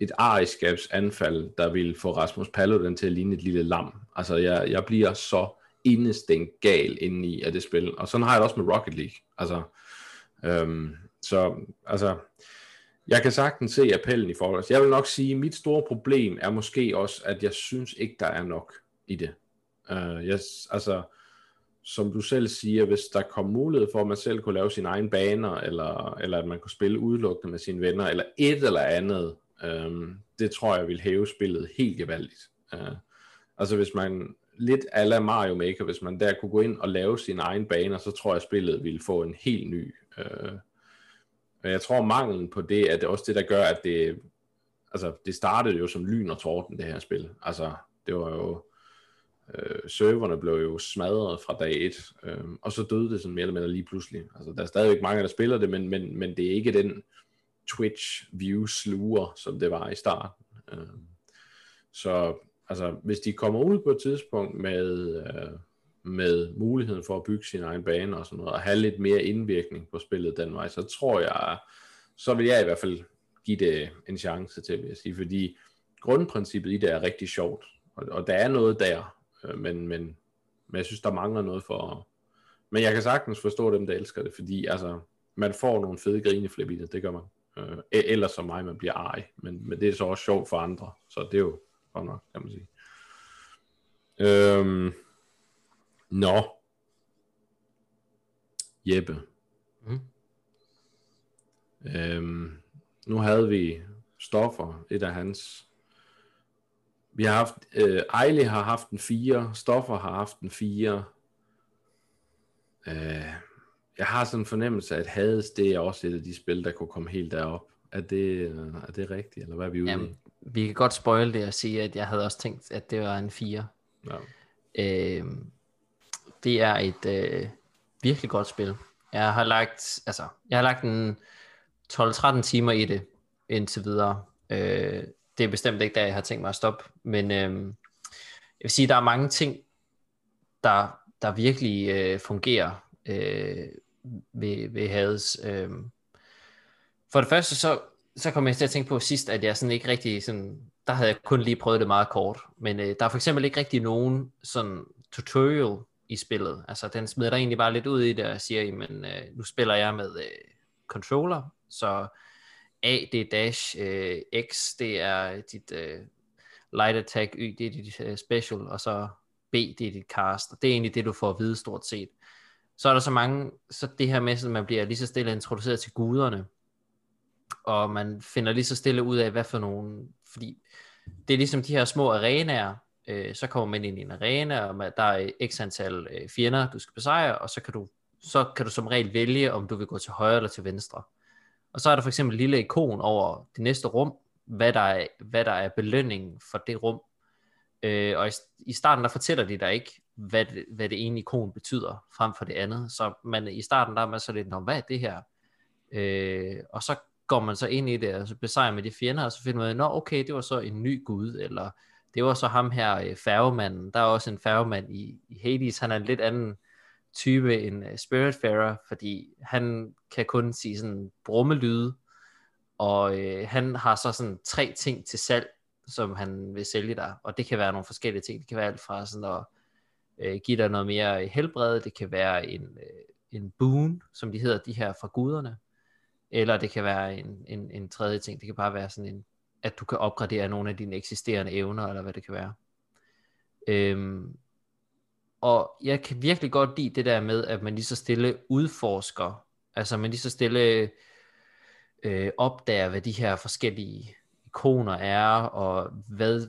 et ariskabsanfald, der vil få Rasmus Paludan til at ligne et lille lam. Altså, jeg, jeg bliver så indestængt gal inde i af det spil. Og sådan har jeg det også med Rocket League. Altså, øhm, så, altså, jeg kan sagtens se appellen i forhold. Jeg vil nok sige, at mit store problem er måske også, at jeg synes ikke, der er nok i det. Uh, jeg, altså, som du selv siger, hvis der kom mulighed for, at man selv kunne lave sine egne baner, eller, eller at man kunne spille udelukkende med sine venner, eller et eller andet, øh, det tror jeg vil hæve spillet helt gevaldigt. Øh, altså hvis man, lidt ala Mario Maker, hvis man der kunne gå ind og lave sine egne baner, så tror jeg, at spillet ville få en helt ny. Øh, men jeg tror, manglen på det, er det også det, der gør, at det, altså, det startede jo som lyn og torden, det her spil. Altså, det var jo, øh, serverne blev jo smadret fra dag et, øh, og så døde det sådan mere eller mindre lige pludselig. Altså, der er stadigvæk mange, der spiller det, men, men, men det er ikke den Twitch view sluger, som det var i starten. Øh, så altså, hvis de kommer ud på et tidspunkt med, øh, med muligheden for at bygge sin egen bane og sådan noget, og have lidt mere indvirkning på spillet den vej, så tror jeg, så vil jeg i hvert fald give det en chance til, vil jeg sige, fordi grundprincippet i det er rigtig sjovt, og, og der er noget der, øh, men, men, men jeg synes, der mangler noget for... Men jeg kan sagtens forstå dem, der elsker det, fordi altså, man får nogle fede grineflip i det, det gør man. Øh, eller som mig, man bliver ej, men, men det er så også sjovt for andre, så det er jo godt nok, kan man sige. Øhm, nå. Jeppe. Mm. Øhm, nu havde vi stoffer, et af hans vi har haft, øh, Ejle har haft en 4, Stoffer har haft en 4. Øh, jeg har sådan en fornemmelse af, at Hades, det er også et af de spil, der kunne komme helt derop. Er det, er det rigtigt, eller hvad er vi ude Jamen, Vi kan godt spoil det og sige, at jeg havde også tænkt, at det var en 4. Ja. Øh, det er et øh, virkelig godt spil. Jeg har lagt, altså, jeg har lagt en 12-13 timer i det indtil videre. Øh, det er bestemt ikke der, jeg har tænkt mig at stoppe. Men øh, jeg vil sige, der er mange ting, der, der virkelig øh, fungerer øh, ved, ved Hades. Øh. For det første, så, så kom jeg til at tænke på sidst, at jeg sådan ikke rigtig sådan, der havde jeg kun lige prøvet det meget kort. Men øh, der er for eksempel ikke rigtig nogen sådan tutorial i spillet. Altså den smider dig egentlig bare lidt ud i det og siger, men øh, nu spiller jeg med øh, controller, så A, det er dash, øh, X, det er dit øh, light attack, Y, det er dit øh, special, og så B, det er dit cast, og det er egentlig det, du får at vide stort set. Så er der så mange, så det her med, at man bliver lige så stille introduceret til guderne, og man finder lige så stille ud af, hvad for nogen, fordi det er ligesom de her små arenaer, øh, så kommer man ind i en arena, og der er x antal øh, fjender, du skal besejre, og så kan du så kan du som regel vælge, om du vil gå til højre eller til venstre. Og så er der for eksempel et lille ikon over det næste rum, hvad der er, hvad der er belønningen for det rum. Øh, og i, i starten der fortæller de dig ikke, hvad det, hvad det ene ikon betyder, frem for det andet. Så man, i starten der er man så lidt, hvad er det her? Øh, og så går man så ind i det, og så besejrer med de fjender, og så finder man, nå okay, det var så en ny gud, eller det var så ham her, øh, færgemanden. Der er også en færgemand i, i Hades, han er en lidt anden type end uh, øh, Spiritfarer, fordi han kan kun sige sådan brummelyde, og øh, han har så sådan tre ting til salg, som han vil sælge dig, og det kan være nogle forskellige ting. Det kan være alt fra sådan at øh, give dig noget mere øh, helbred, det kan være en, øh, en boon, som de hedder, de her fra guderne, eller det kan være en, en, en tredje ting, det kan bare være sådan en, at du kan opgradere nogle af dine eksisterende evner, eller hvad det kan være. Øhm, og jeg kan virkelig godt lide det der med, at man lige så stille udforsker, altså man lige så stille øh, opdager, hvad de her forskellige ikoner er, og hvad,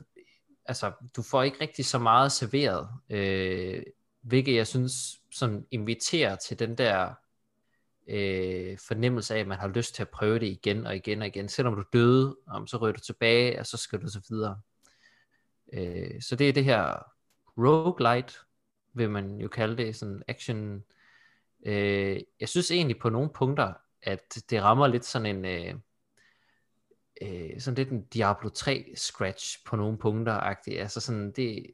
altså du får ikke rigtig så meget serveret, øh, hvilket jeg synes sådan inviterer til den der øh, fornemmelse af, at man har lyst til at prøve det igen og igen og igen. Selvom du døde, om, så rører du tilbage, og så skal du så videre. Øh, så det er det her roguelite, vil man jo kalde det, sådan action. Øh, jeg synes egentlig på nogle punkter, at det rammer lidt sådan en, øh, øh, sådan lidt en Diablo 3 scratch på nogle punkter, altså sådan det,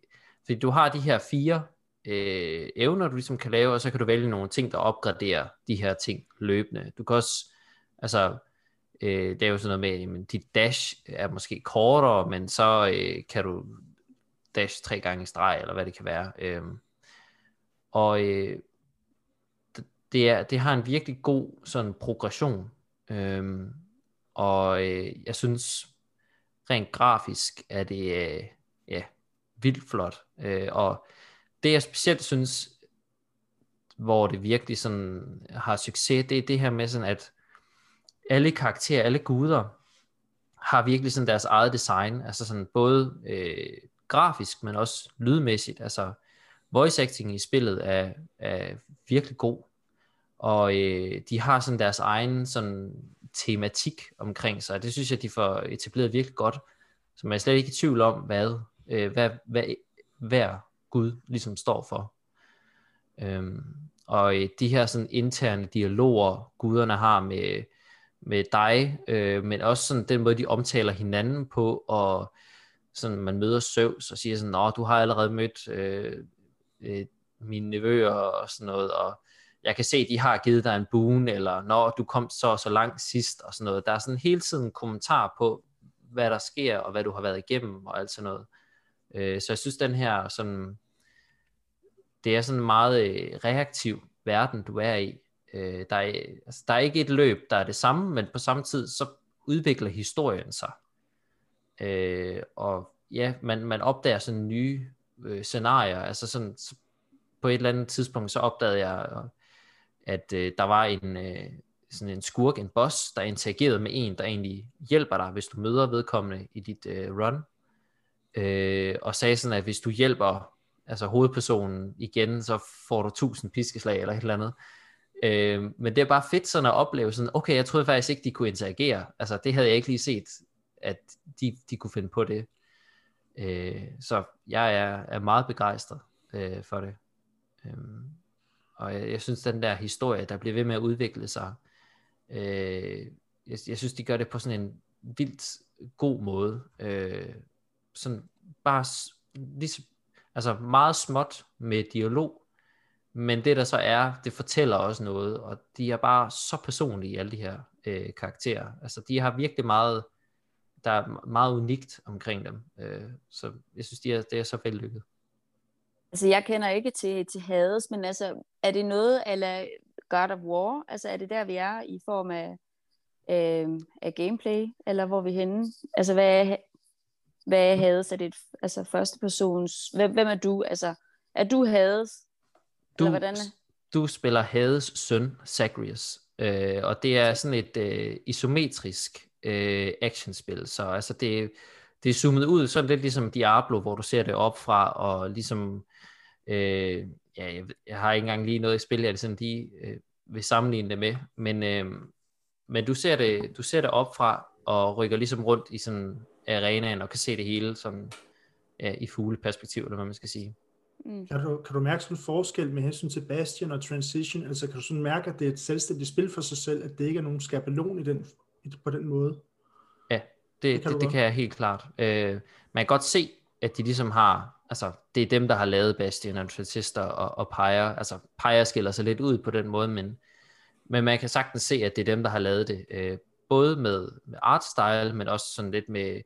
fordi du har de her fire øh, evner, du ligesom kan lave, og så kan du vælge nogle ting, der opgraderer de her ting løbende. Du kan også, altså, øh, det er jo sådan noget med, at dit dash er måske kortere, men så øh, kan du dash tre gange i streg, eller hvad det kan være. Øh, og øh, det, er, det har en virkelig god sådan progression. Øhm, og øh, jeg synes, rent grafisk er det øh, ja, vildt flot. Øh, og det jeg specielt synes, hvor det virkelig sådan har succes, det er det her med sådan, at alle karakterer, alle guder, har virkelig sådan deres eget design, altså sådan både øh, grafisk, men også lydmæssigt, altså voice acting i spillet er, er virkelig god, og øh, de har sådan deres egen sådan tematik omkring sig, det synes jeg, de får etableret virkelig godt, så man er slet ikke i tvivl om, hvad, øh, hvad, hvad hver Gud ligesom står for. Øhm, og øh, de her sådan interne dialoger, guderne har med, med dig, øh, men også sådan den måde, de omtaler hinanden på, og sådan man møder Søvs og siger sådan, Nå, du har allerede mødt øh, øh, mine nevøer og sådan noget, og jeg kan se, de har givet dig en boon, eller når du kom så så langt sidst, og sådan noget. Der er sådan hele tiden kommentar på, hvad der sker, og hvad du har været igennem, og alt sådan noget. Øh, så jeg synes, den her sådan, det er sådan en meget øh, reaktiv verden, du er i. Øh, der, er, altså, der er ikke et løb, der er det samme, men på samme tid, så udvikler historien sig. Øh, og ja, man, man opdager sådan nye øh, scenarier, altså sådan, på et eller andet tidspunkt, så opdagede jeg, at øh, der var en, øh, sådan en skurk, en boss, der interagerede med en, der egentlig hjælper dig, hvis du møder vedkommende i dit øh, run, øh, og sagde sådan, at hvis du hjælper altså hovedpersonen igen, så får du 1000 piskeslag eller et eller andet. Øh, men det er bare fedt sådan at opleve sådan, okay, jeg troede faktisk ikke, de kunne interagere. Altså det havde jeg ikke lige set, at de, de kunne finde på det. Øh, så jeg er, er meget begejstret øh, for det. Øh, og jeg, jeg synes, den der historie, der bliver ved med at udvikle sig, øh, jeg, jeg synes, de gør det på sådan en vildt god måde. Øh, sådan bare lige, altså meget småt med dialog, men det der så er, det fortæller også noget, og de er bare så personlige, alle de her øh, karakterer. Altså de har virkelig meget, der er meget unikt omkring dem, øh, så jeg synes, de er, det er så vellykket. Altså jeg kender ikke til, til Hades, men altså er det noget eller God of War? Altså er det der, vi er i form af, øh, af gameplay, eller hvor er vi henne? Altså hvad er, hvad er Hades? Er det et, altså første persons... Hvem, hvem er du? Altså, er du Hades? Du, eller hvordan du spiller Hades søn, Zagreus. Øh, og det er sådan et øh, isometrisk øh, actionspil. Så altså det, det er zoomet ud, sådan lidt ligesom Diablo, hvor du ser det op fra, og ligesom... Øh, ja, jeg, jeg har ikke engang lige noget i spil, jeg sådan lige øh, vil sammenligne det med, men, øh, men du ser det, du ser det op fra, og rykker ligesom rundt i sådan arenaen og kan se det hele sådan, ja, i fugleperspektiv, eller hvad man skal sige. Mm. Kan, du, kan du mærke sådan en forskel med hensyn til Bastion og Transition? Altså kan du sådan mærke, at det er et selvstændigt spil for sig selv, at det ikke er nogen skabelon i den, på den måde? Ja, det, det, kan, det, det kan jeg helt klart. Øh, man kan godt se, at de ligesom har, altså det er dem, der har lavet Bastion og Transistor og, og Pyre. Altså Pyre skiller sig lidt ud på den måde, men, men man kan sagtens se, at det er dem, der har lavet det. Øh, både med, med artstyle, men også sådan lidt med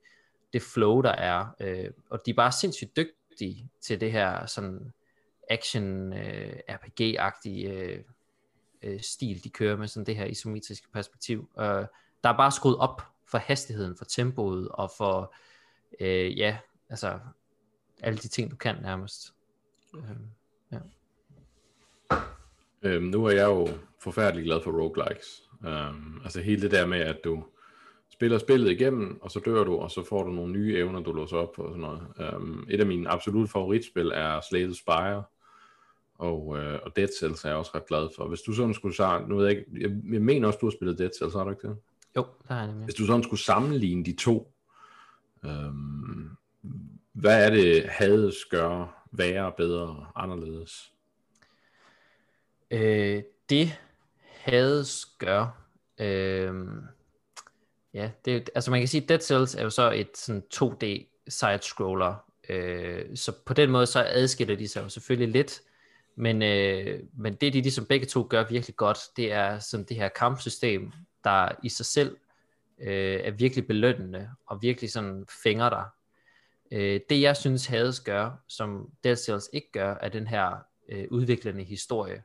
det flow, der er. Øh, og de er bare sindssygt dygtige til det her sådan action øh, RPG-agtige øh, øh, stil, de kører med sådan det her isometriske perspektiv. Øh, der er bare skruet op for hastigheden, for tempoet og for, øh, ja, altså alle de ting, du kan nærmest. Øh, ja. Øhm, nu er jeg jo forfærdelig glad for roguelikes. Øhm, altså hele det der med, at du spiller spillet igennem, og så dør du, og så får du nogle nye evner, du låser op på og sådan noget. Øhm, et af mine absolut favoritspil er Slay the Spire, og, øh, og Dead Cells er jeg også ret glad for. Hvis du sådan skulle sige, nu ved jeg ikke, jeg, jeg mener også, du har spillet Dead Cells, har du ikke det? Jo, det har jeg nemlig. Hvis du sådan skulle sammenligne de to, øhm, hvad er det, Hades gør værre, bedre, anderledes? Øh, det Hades gør, øh, ja, det, altså man kan sige, Dead Cells er jo så et sådan 2D side-scroller, øh, så på den måde så adskiller de sig jo selvfølgelig lidt, men, øh, men det de ligesom begge to gør virkelig godt, det er sådan det her kampsystem, der i sig selv øh, er virkelig belønnende, og virkelig sådan fænger dig. Øh, det jeg synes Hades gør, som Dead Cells ikke gør, er den her øh, udviklende historie.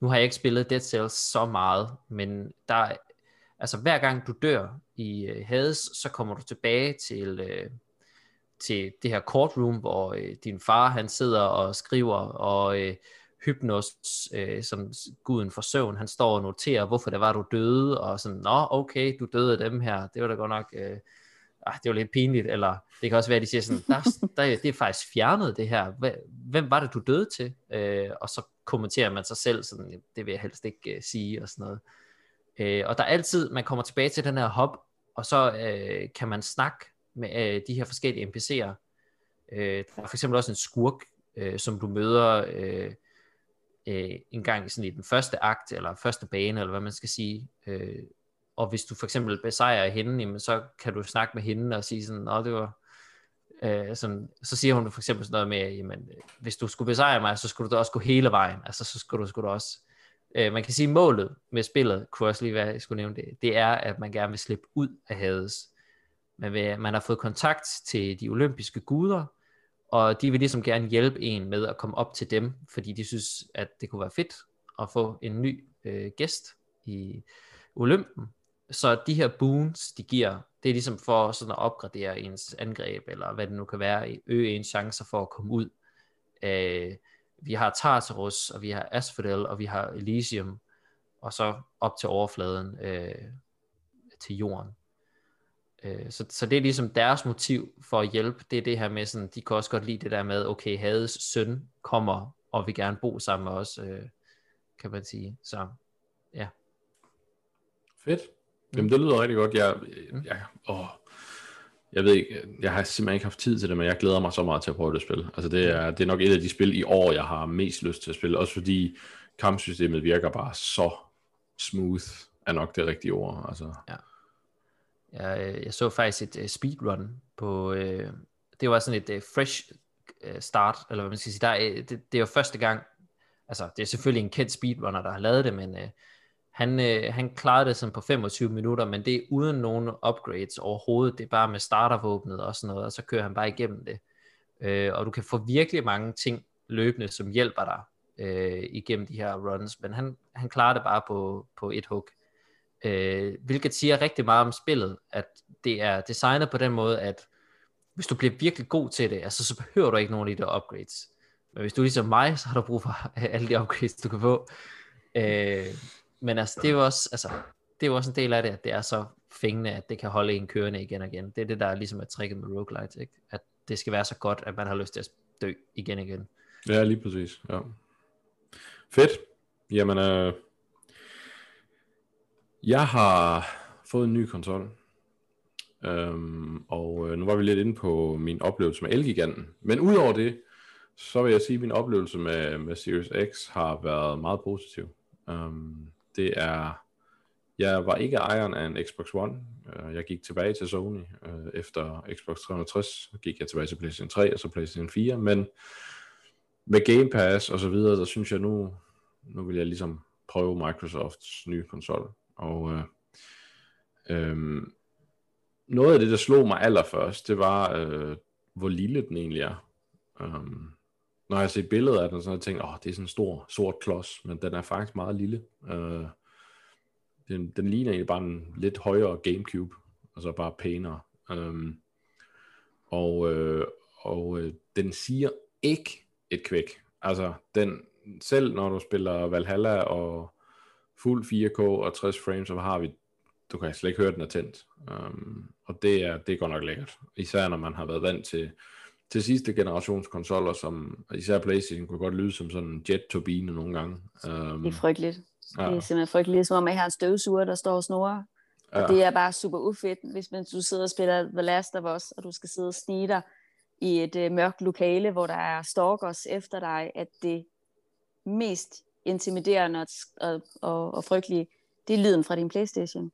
Nu har jeg ikke spillet Dead Cells så meget, men der altså hver gang du dør i øh, Hades, så kommer du tilbage til, øh, til det her courtroom, hvor øh, din far han sidder og skriver, og øh, Hypnos, øh, som guden for søvn, han står og noterer, hvorfor det var, du døde, og sådan, nå, okay, du døde af dem her, det var da godt nok, øh, ah, det var lidt pinligt, eller det kan også være, at de siger sådan, der, der, det er faktisk fjernet det her, hvem var det, du døde til? Øh, og så kommenterer man sig selv, sådan, det vil jeg helst ikke øh, sige, og sådan noget. Øh, og der er altid, man kommer tilbage til den her hop, og så øh, kan man snakke med øh, de her forskellige NPC'er. Øh, der er for eksempel også en skurk, øh, som du møder øh, øh, en gang sådan i den første akt, eller første bane, eller hvad man skal sige. Øh, og hvis du for eksempel besejrer hende, jamen, så kan du snakke med hende og sige sådan, Nå, det var, øh, sådan, så siger hun for eksempel sådan noget med, jamen, øh, hvis du skulle besejre mig, så skulle du da også gå hele vejen, altså så skulle du, skulle du også, øh, man kan sige målet med spillet, kunne også lige være, jeg skulle nævne det, det er, at man gerne vil slippe ud af Hades. Man, vil, man har fået kontakt til de olympiske guder, og de vil ligesom gerne hjælpe en med at komme op til dem, fordi de synes, at det kunne være fedt at få en ny øh, gæst i Olympen. Så de her boons, de giver, det er ligesom for sådan at opgradere ens angreb, eller hvad det nu kan være, øge ens chancer for at komme ud. Øh, vi har Tartarus, og vi har Asphodel, og vi har Elysium, og så op til overfladen øh, til jorden. Øh, så, så det er ligesom deres motiv for at hjælpe, det er det her med sådan, de kan også godt lide det der med, okay, Hades søn kommer, og vil gerne bo sammen med os, øh, kan man sige. Så ja. Fedt. Jamen det lyder rigtig godt. Jeg, jeg, åh, jeg ved ikke, jeg har simpelthen ikke haft tid til det, men jeg glæder mig så meget til at prøve det spil. Altså det er, det er nok et af de spil i år, jeg har mest lyst til at spille, også fordi kampsystemet virker bare så smooth, er nok det rigtige ord. Altså. Ja. Jeg, øh, jeg så faktisk et uh, speedrun på, uh, det var sådan et uh, fresh start, eller hvad man skal sige, der, uh, det, det er jo første gang, altså det er selvfølgelig en kendt speedrunner, der har lavet det, men uh, han, øh, han klarede det sådan på 25 minutter, men det er uden nogen upgrades overhovedet. Det er bare med startervåbnet og sådan noget, og så kører han bare igennem det. Øh, og du kan få virkelig mange ting løbende, som hjælper dig øh, igennem de her runs, men han, han klarer det bare på, på et hug. Øh, hvilket siger rigtig meget om spillet, at det er designet på den måde, at hvis du bliver virkelig god til det, altså, så behøver du ikke nogen af de der upgrades. Men hvis du er ligesom mig, så har du brug for alle de upgrades, du kan få. Øh, men altså, det er jo også, altså, det er jo også en del af det, at det er så fængende, at det kan holde en kørende igen og igen. Det er det, der ligesom er tricket med roguelites, ikke? At det skal være så godt, at man har lyst til at dø igen og igen. Ja, lige præcis. Ja. Fedt. Jamen, øh, jeg har fået en ny konsol. Øhm, og øh, nu var vi lidt inde på min oplevelse med Elgiganten. Men udover det, så vil jeg sige, at min oplevelse med, med Series X har været meget positiv. Øhm, det er, jeg var ikke ejeren af en Xbox One. Øh, jeg gik tilbage til Sony øh, efter Xbox 360. Så gik jeg tilbage til PlayStation 3 og så PlayStation 4. Men med Game Pass og så videre, så synes jeg nu, nu vil jeg ligesom prøve Microsofts nye konsol. Og øh, øh, noget af det, der slog mig allerførst, det var, øh, hvor lille den egentlig er. Um, når jeg ser billeder af den, så har jeg tænkt, åh, det er sådan en stor, sort klods, men den er faktisk meget lille. Øh, den, den ligner egentlig bare en lidt højere Gamecube, og så bare pænere. Øh, og øh, og øh, den siger ikke et kvæk. Altså, den, selv når du spiller Valhalla og fuld 4K og 60 frames, så har vi, du kan slet ikke høre, den er tændt. Um, og det er, det er godt nok lækkert. Især når man har været vant til, til sidste generations konsoller, som især Playstation kunne godt lyde som sådan en jet-turbine nogle gange. Um, det er frygteligt. Ja. Det er simpelthen frygteligt, som om jeg har en støvsuger, der står og snorer. Og ja. det er bare super ufedt, hvis man, du sidder og spiller The Last of Us, og du skal sidde og snige dig i et øh, mørkt lokale, hvor der er stalkers efter dig, at det mest intimiderende og, og, og, og frygtelige, det er lyden fra din Playstation.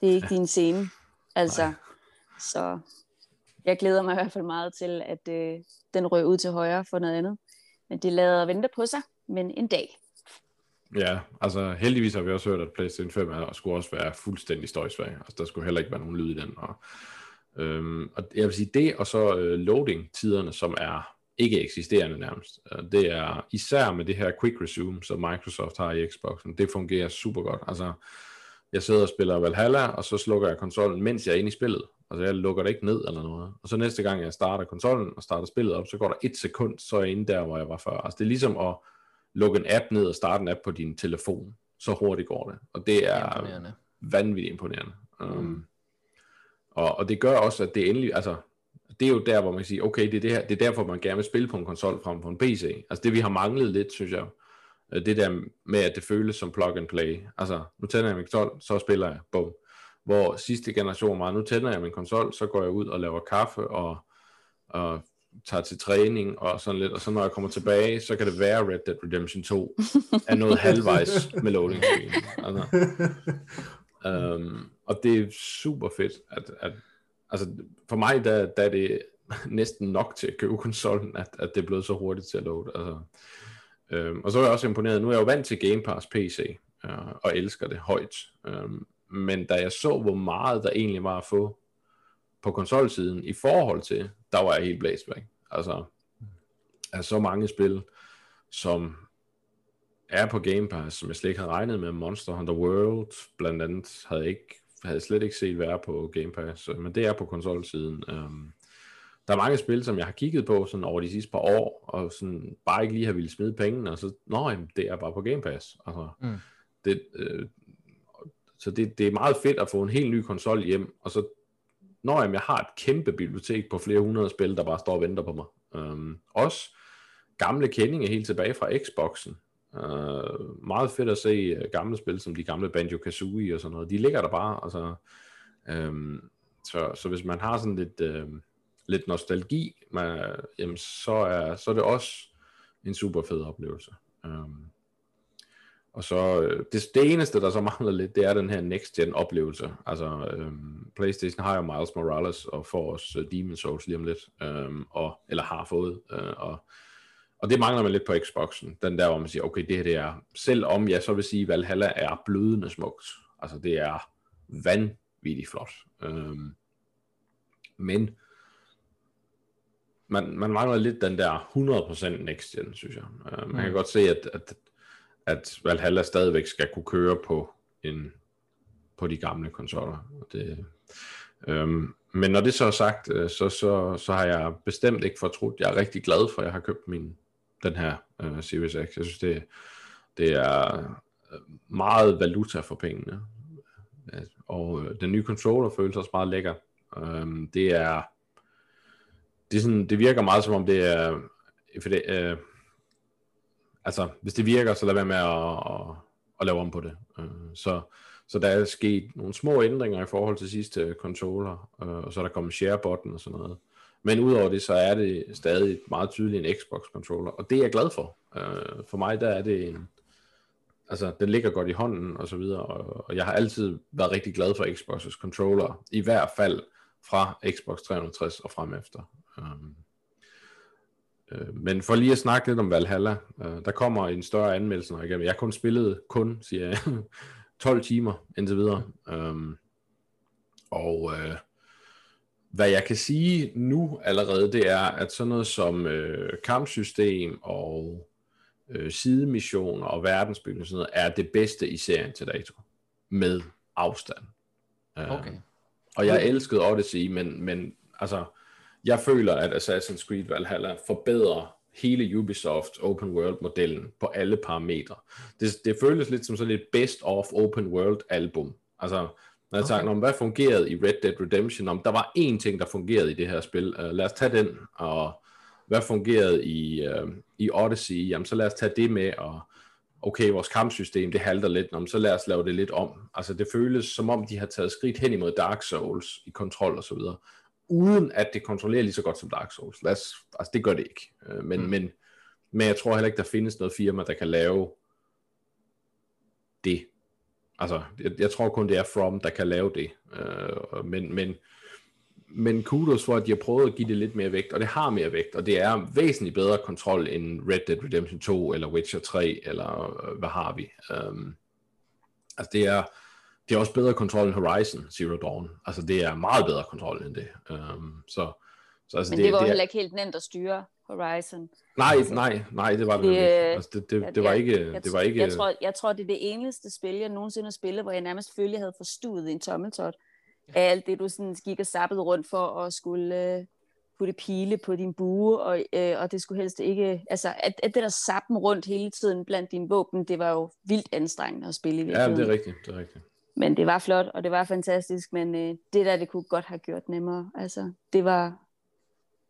Det er ikke ja. din scene. Altså, Nej. så jeg glæder mig i hvert fald meget til, at øh, den rører ud til højre for noget andet. Men det lader vente på sig, men en dag. Ja, altså heldigvis har vi også hørt, at PlayStation 5 er, skulle også være fuldstændig støjsvag. Altså der skulle heller ikke være nogen lyd i den. Og Øhm, og jeg vil sige det, og så øh, loading-tiderne, som er ikke eksisterende nærmest. Det er især med det her quick resume, som Microsoft har i Xboxen, det fungerer super godt. Altså, jeg sidder og spiller Valhalla, og så slukker jeg konsollen, mens jeg er inde i spillet. Altså, jeg lukker det ikke ned eller noget. Og så næste gang, jeg starter konsollen og starter spillet op, så går der et sekund, så er jeg inde der, hvor jeg var før. Altså, det er ligesom at lukke en app ned og starte en app på din telefon. Så hurtigt går det. Og det er imponerende. vanvittigt imponerende. Mm. Um, og, og det gør også, at det endelig, altså, det er jo der, hvor man kan sige, okay, det er, det, her, det er derfor, man gerne vil spille på en konsol frem på en PC. Altså det, vi har manglet lidt, synes jeg, øh, det der med, at det føles som plug and play. Altså, nu tænder jeg min konsol, så spiller jeg, bum. Hvor sidste generation var, nu tænder jeg min konsol, så går jeg ud og laver kaffe, og, og tager til træning og sådan lidt, og så når jeg kommer tilbage, så kan det være Red Dead Redemption 2 er noget halvvejs med loading screen. Altså. Um, og det er super fedt, at, at altså for mig, der, der er det næsten nok til at købe konsollen, at, at det er blevet så hurtigt til at load. Altså, øhm, og så er jeg også imponeret, nu er jeg jo vant til Game Pass PC, øh, og elsker det højt. Øhm, men da jeg så, hvor meget der egentlig var at få på konsolsiden i forhold til, der var jeg helt blæst væk. Altså, er så mange spil, som er på Game Pass, som jeg slet ikke havde regnet med. Monster Hunter World, blandt andet, havde jeg ikke havde slet ikke set være på Game Pass, men det er på konsolsiden. Um, der er mange spil, som jeg har kigget på sådan over de sidste par år, og sådan bare ikke lige har ville smide pengene, og så, nå, jamen, det er bare på Game Pass. Altså, mm. det, øh, så det, det er meget fedt at få en helt ny konsol hjem, og så, når jamen, jeg har et kæmpe bibliotek på flere hundrede spil, der bare står og venter på mig. Um, også gamle kendinger helt tilbage fra Xboxen, Uh, meget fedt at se uh, gamle spil, som de gamle Banjo-Kazooie og sådan noget. De ligger der bare, altså, um, så, så hvis man har sådan lidt, uh, lidt nostalgi, man, jamen, så, er, så er det også en super fed oplevelse. Um, og så, det, det eneste, der så mangler lidt, det er den her next-gen oplevelse. Altså, um, PlayStation har jo Miles Morales, og får også uh, Demon's Souls lige om lidt, um, og, eller har fået, uh, og og det mangler man lidt på Xboxen. Den der, hvor man siger, okay, det her det er, selvom jeg så vil sige, Valhalla er blødende smukt. Altså det er vanvittigt flot. Øhm, men man, man mangler lidt den der 100% next gen, synes jeg. Uh, man mm. kan godt se, at, at, at Valhalla stadigvæk skal kunne køre på en på de gamle konsoller. Det, øhm, men når det så er sagt, øh, så, så, så har jeg bestemt ikke fortrudt. Jeg er rigtig glad for, at jeg har købt min den her øh, Series X. Jeg synes, det, det er øh, meget valuta for pengene. Og øh, den nye controller føles også meget lækker. Øh, det er det, er sådan, det virker meget som om det er øh, for det, øh, altså hvis det virker, så lad være med at, at, at lave om på det. Øh, så, så der er sket nogle små ændringer i forhold til sidste controller, øh, og så er der kommet share button og sådan noget. Men udover det, så er det stadig meget tydeligt en Xbox-controller, og det er jeg glad for. Øh, for mig, der er det en... Altså, den ligger godt i hånden, og så videre, og, og jeg har altid været rigtig glad for Xbox's controller, i hvert fald fra Xbox 360 og frem efter. Um, øh, men for lige at snakke lidt om Valhalla, øh, der kommer en større anmeldelse, når jeg, jeg kun spillet, kun, siger jeg, 12 timer indtil videre. Um, og øh, hvad jeg kan sige nu allerede, det er, at sådan noget som øh, kampsystem og øh, sidemissioner og verdensbygning og sådan noget, er det bedste i serien til dato. Med afstand. Øh, Okay. og jeg elskede Odyssey, men, men altså, jeg føler, at Assassin's Creed Valhalla forbedrer hele Ubisoft open world modellen på alle parametre. Det, det føles lidt som sådan et best of open world album. Altså, når jeg okay. Okay. om hvad fungerede i Red Dead Redemption, om der var én ting, der fungerede i det her spil, uh, lad os tage den, og hvad fungerede i, uh, i Odyssey, jamen så lad os tage det med, og okay, vores kampsystem, det halter lidt, men så lad os lave det lidt om. Altså det føles som om, de har taget skridt hen imod Dark Souls i kontrol og så videre, uden at det kontrollerer lige så godt som Dark Souls. Lad os, altså det gør det ikke. Øh, Men, mm. men, men jeg tror heller ikke, der findes noget firma, der kan lave det. Altså, jeg, jeg tror kun, det er From, der kan lave det. Øh, men, men, men kudos for, at de har prøvet at give det lidt mere vægt, og det har mere vægt, og det er væsentligt bedre kontrol end Red Dead Redemption 2, eller Witcher 3, eller øh, hvad har vi. Um, altså det er, det er også bedre kontrol end Horizon Zero Dawn. Altså det er meget bedre kontrol end det. Um, så, så altså Men det, det var det er, heller ikke helt nemt at styre Horizon. nej, nej, nej, det var det, Det, øh, Altså det, det, Ja, det, var jeg- ikke, jeg, det var ikke, Jeg tror, jeg tror, det er det eneste spil, jeg nogensinde har spillet, hvor jeg nærmest følte, jeg havde forstuet en tommeltot. Af alt det, du sådan gik og sappede rundt for at skulle øh, putte pile på din bue, og, øh, og det skulle helst ikke... Altså, at, at det der sappen rundt hele tiden blandt dine våben, det var jo vildt anstrengende at spille i ja, virkeligheden. det er rigtigt, det er rigtigt. Men det var flot, og det var fantastisk, men øh, det der, det kunne godt have gjort nemmere. Altså, det var...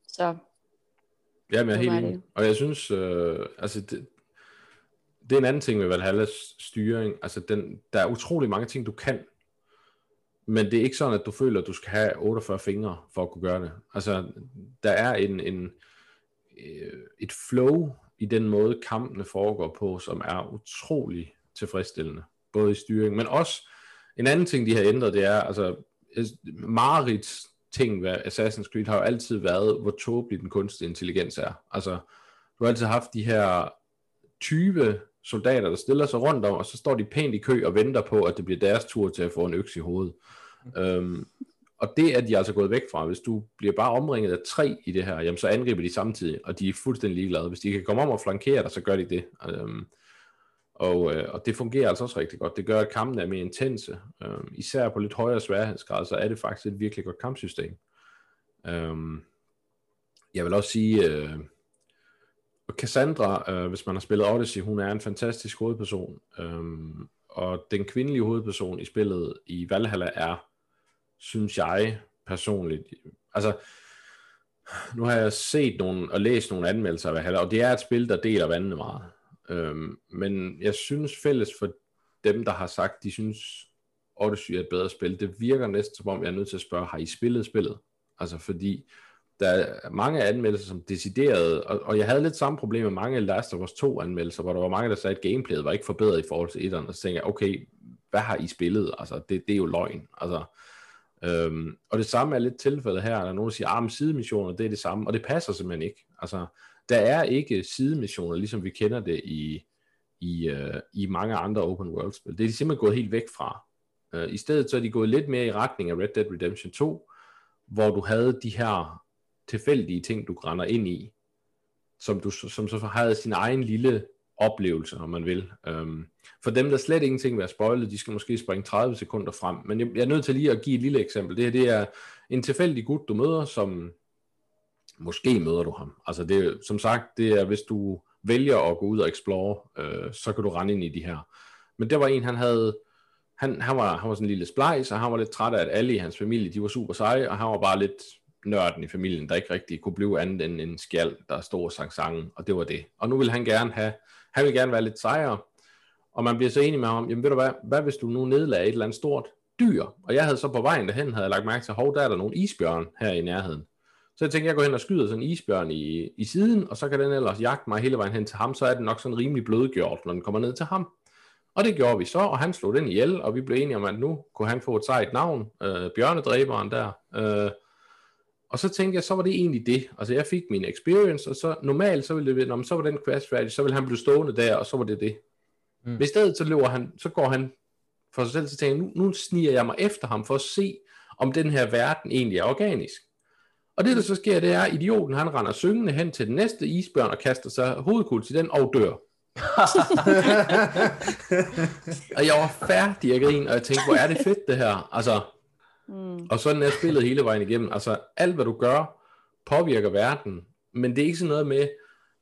Så Ja, men jeg er helt enig. Og jeg synes, øh, altså det, det er en anden ting med Valhallas styring. Altså den, der er utrolig mange ting, du kan, men det er ikke sådan, at du føler, at du skal have 48 fingre for at kunne gøre det. Altså, der er en, en, øh, et flow i den måde, kampene foregår på, som er utrolig tilfredsstillende. Både i styring, men også en anden ting, de har ændret, det er, altså, Marits ting ved Assassin's Creed har jo altid været, hvor tåbelig den kunstige intelligens er. Altså, du har altid haft de her 20 soldater, der stiller sig rundt om, og så står de pænt i kø og venter på, at det bliver deres tur til at få en økse i hovedet. Um, og det er de altså gået væk fra. Hvis du bliver bare omringet af tre i det her, jamen så angriber de samtidig, og de er fuldstændig ligeglade. Hvis de kan komme om og flankere dig, så gør de det. Um, og, øh, og det fungerer altså også rigtig godt. Det gør, at kampene er mere intense. Um, især på lidt højere sværhedsgrad, så er det faktisk et virkelig godt kampsystem. Um, jeg vil også sige, øh, Cassandra, øh, hvis man har spillet Odyssey, hun er en fantastisk hovedperson. Um, og den kvindelige hovedperson i spillet i Valhalla er, synes jeg personligt, altså, nu har jeg set nogle, og læst nogle anmeldelser af Valhalla, og det er et spil, der deler vandene meget. Øhm, men jeg synes fælles for dem, der har sagt, de synes Odyssey er et bedre spil, det virker næsten som om, jeg er nødt til at spørge, har I spillet spillet? Altså fordi, der er mange anmeldelser, som deciderede, og, og jeg havde lidt samme problem med mange af Last of Us 2 anmeldelser, hvor der var mange, der sagde, at gameplayet var ikke forbedret i forhold til etteren, og så tænkte jeg, okay, hvad har I spillet? Altså, det, det er jo løgn. Altså, øhm, og det samme er lidt tilfældet her, der er nogen, der siger, ah, at sidemissioner, det er det samme, og det passer simpelthen ikke. Altså, der er ikke sidemissioner, ligesom vi kender det i, i, uh, i mange andre open world spil. Det er de simpelthen gået helt væk fra. Uh, I stedet så er de gået lidt mere i retning af Red Dead Redemption 2, hvor du havde de her tilfældige ting, du grænder ind i, som, du, som så havde sin egen lille oplevelse, om man vil. Um, for dem, der slet ingenting vil have spoilet, de skal måske springe 30 sekunder frem. Men jeg, jeg er nødt til lige at give et lille eksempel. Det her det er en tilfældig gut, du møder, som måske møder du ham. Altså det som sagt, det er, hvis du vælger at gå ud og explore, øh, så kan du rende ind i de her. Men det var en, han havde, han, han, var, han var sådan en lille splejs, og han var lidt træt af, at alle i hans familie, de var super seje, og han var bare lidt nørden i familien, der ikke rigtig kunne blive andet end en skjald, der stod og sang sangen, og det var det. Og nu vil han gerne have, han vil gerne være lidt sejere, og man bliver så enig med ham, jamen ved du hvad, hvad hvis du nu nedlagde et eller andet stort dyr? Og jeg havde så på vejen derhen, havde jeg lagt mærke til, hov, der er der nogle isbjørn her i nærheden. Så jeg tænkte, jeg går hen og skyder sådan en isbjørn i, i siden, og så kan den ellers jagte mig hele vejen hen til ham, så er den nok sådan rimelig blødgjort, når den kommer ned til ham. Og det gjorde vi så, og han slog den ihjel, og vi blev enige om, at nu kunne han få et sejt navn, øh, bjørnedræberen der. Øh, og så tænkte jeg, så var det egentlig det. Altså jeg fik min experience, og så normalt, så ville det, når man så var den quest færdig, så ville han blive stående der, og så var det det. Mm. Mm. Hvis stedet så løber han, så går han for sig selv, så tænker jeg, nu, nu sniger jeg mig efter ham for at se, om den her verden egentlig er organisk. Og det, der så sker, det er, at idioten, han render syngende hen til den næste isbjørn og kaster sig hovedkul til den og dør. og jeg var færdig at grine, og jeg tænkte, hvor er det fedt det her. Altså, mm. Og sådan er spillet hele vejen igennem. Altså, alt hvad du gør, påvirker verden, men det er ikke sådan noget med,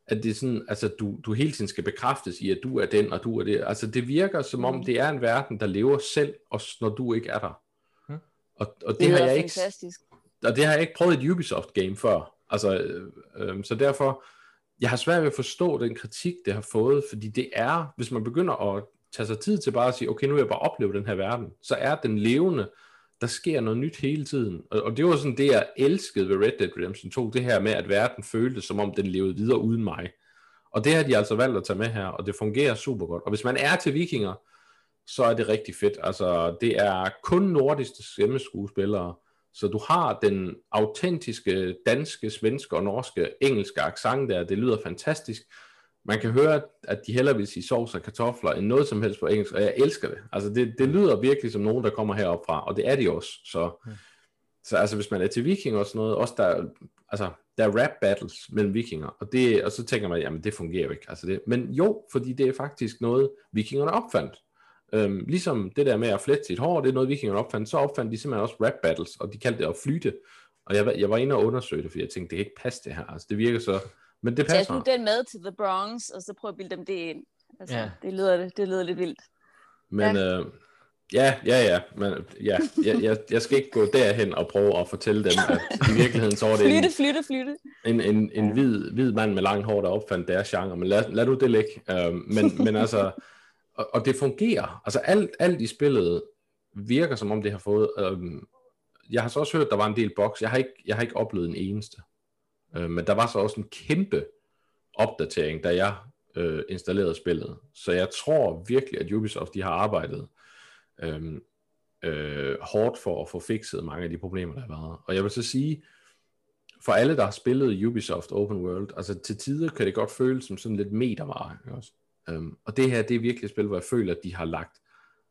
at det er sådan, altså, du, du hele tiden skal bekræftes i, at du er den, og du er det. Altså, det virker som om, mm. det er en verden, der lever selv, også når du ikke er der. Og, og det, det har jeg ikke, fantastisk. Og det har jeg ikke prøvet et Ubisoft-game før. Altså, øh, øh, så derfor, jeg har svært ved at forstå den kritik, det har fået, fordi det er, hvis man begynder at tage sig tid til bare at sige, okay, nu vil jeg bare opleve den her verden, så er den levende, der sker noget nyt hele tiden. Og, og det var sådan det, jeg elskede ved Red Dead Redemption 2, det her med, at verden føltes, som om den levede videre uden mig. Og det har de altså valgt at tage med her, og det fungerer super godt. Og hvis man er til vikinger, så er det rigtig fedt. Altså, det er kun nordiske stemmeskuespillere, så du har den autentiske danske, svenske og norske, engelske accent der. Det lyder fantastisk. Man kan høre, at de hellere vil sige sovs og kartofler end noget som helst på engelsk, og jeg elsker det. Altså det, det lyder virkelig som nogen, der kommer herop fra, og det er de også. Så, mm. så altså hvis man er til vikinger og sådan noget, også der, altså, der er rap battles mellem vikinger, og, det, og så tænker man, jamen det fungerer jo ikke. Altså det, men jo, fordi det er faktisk noget, vikingerne opfandt. Øhm, ligesom det der med at flette sit hår, det er noget vikingerne opfandt, så opfandt de simpelthen også rap battles, og de kaldte det at flytte. Og jeg, jeg var inde og undersøge det, fordi jeg tænkte, det kan ikke passe det her. Altså det virker så men det passer. Tag den med til The Bronx, og så prøv at bilde dem det ind. Altså, ja. det, lyder, det lyder lidt vildt. Men ja. Øh, ja, ja, ja. Men, ja jeg, jeg, jeg skal ikke gå derhen og prøve at fortælle dem, at i virkeligheden så var det flytte, en, flytte, flytte. en, en, en hvid, hvid mand med langt hår, der opfandt deres genre. Men lad, lad du det ligge. Uh, men, men altså, og, og det fungerer. Altså alt, alt i spillet virker som om det har fået... Øhm, jeg har så også hørt, at der var en del boks. Jeg har ikke, jeg har ikke oplevet en eneste. Øh, men der var så også en kæmpe opdatering, da jeg øh, installerede spillet. Så jeg tror virkelig, at Ubisoft de har arbejdet øh, øh, hårdt for at få fikset mange af de problemer, der har været. Og jeg vil så sige, for alle, der har spillet Ubisoft Open World, altså til tider kan det godt føles som sådan lidt metervare. Også. Um, og det her, det er virkelig et spil, hvor jeg føler, at de har lagt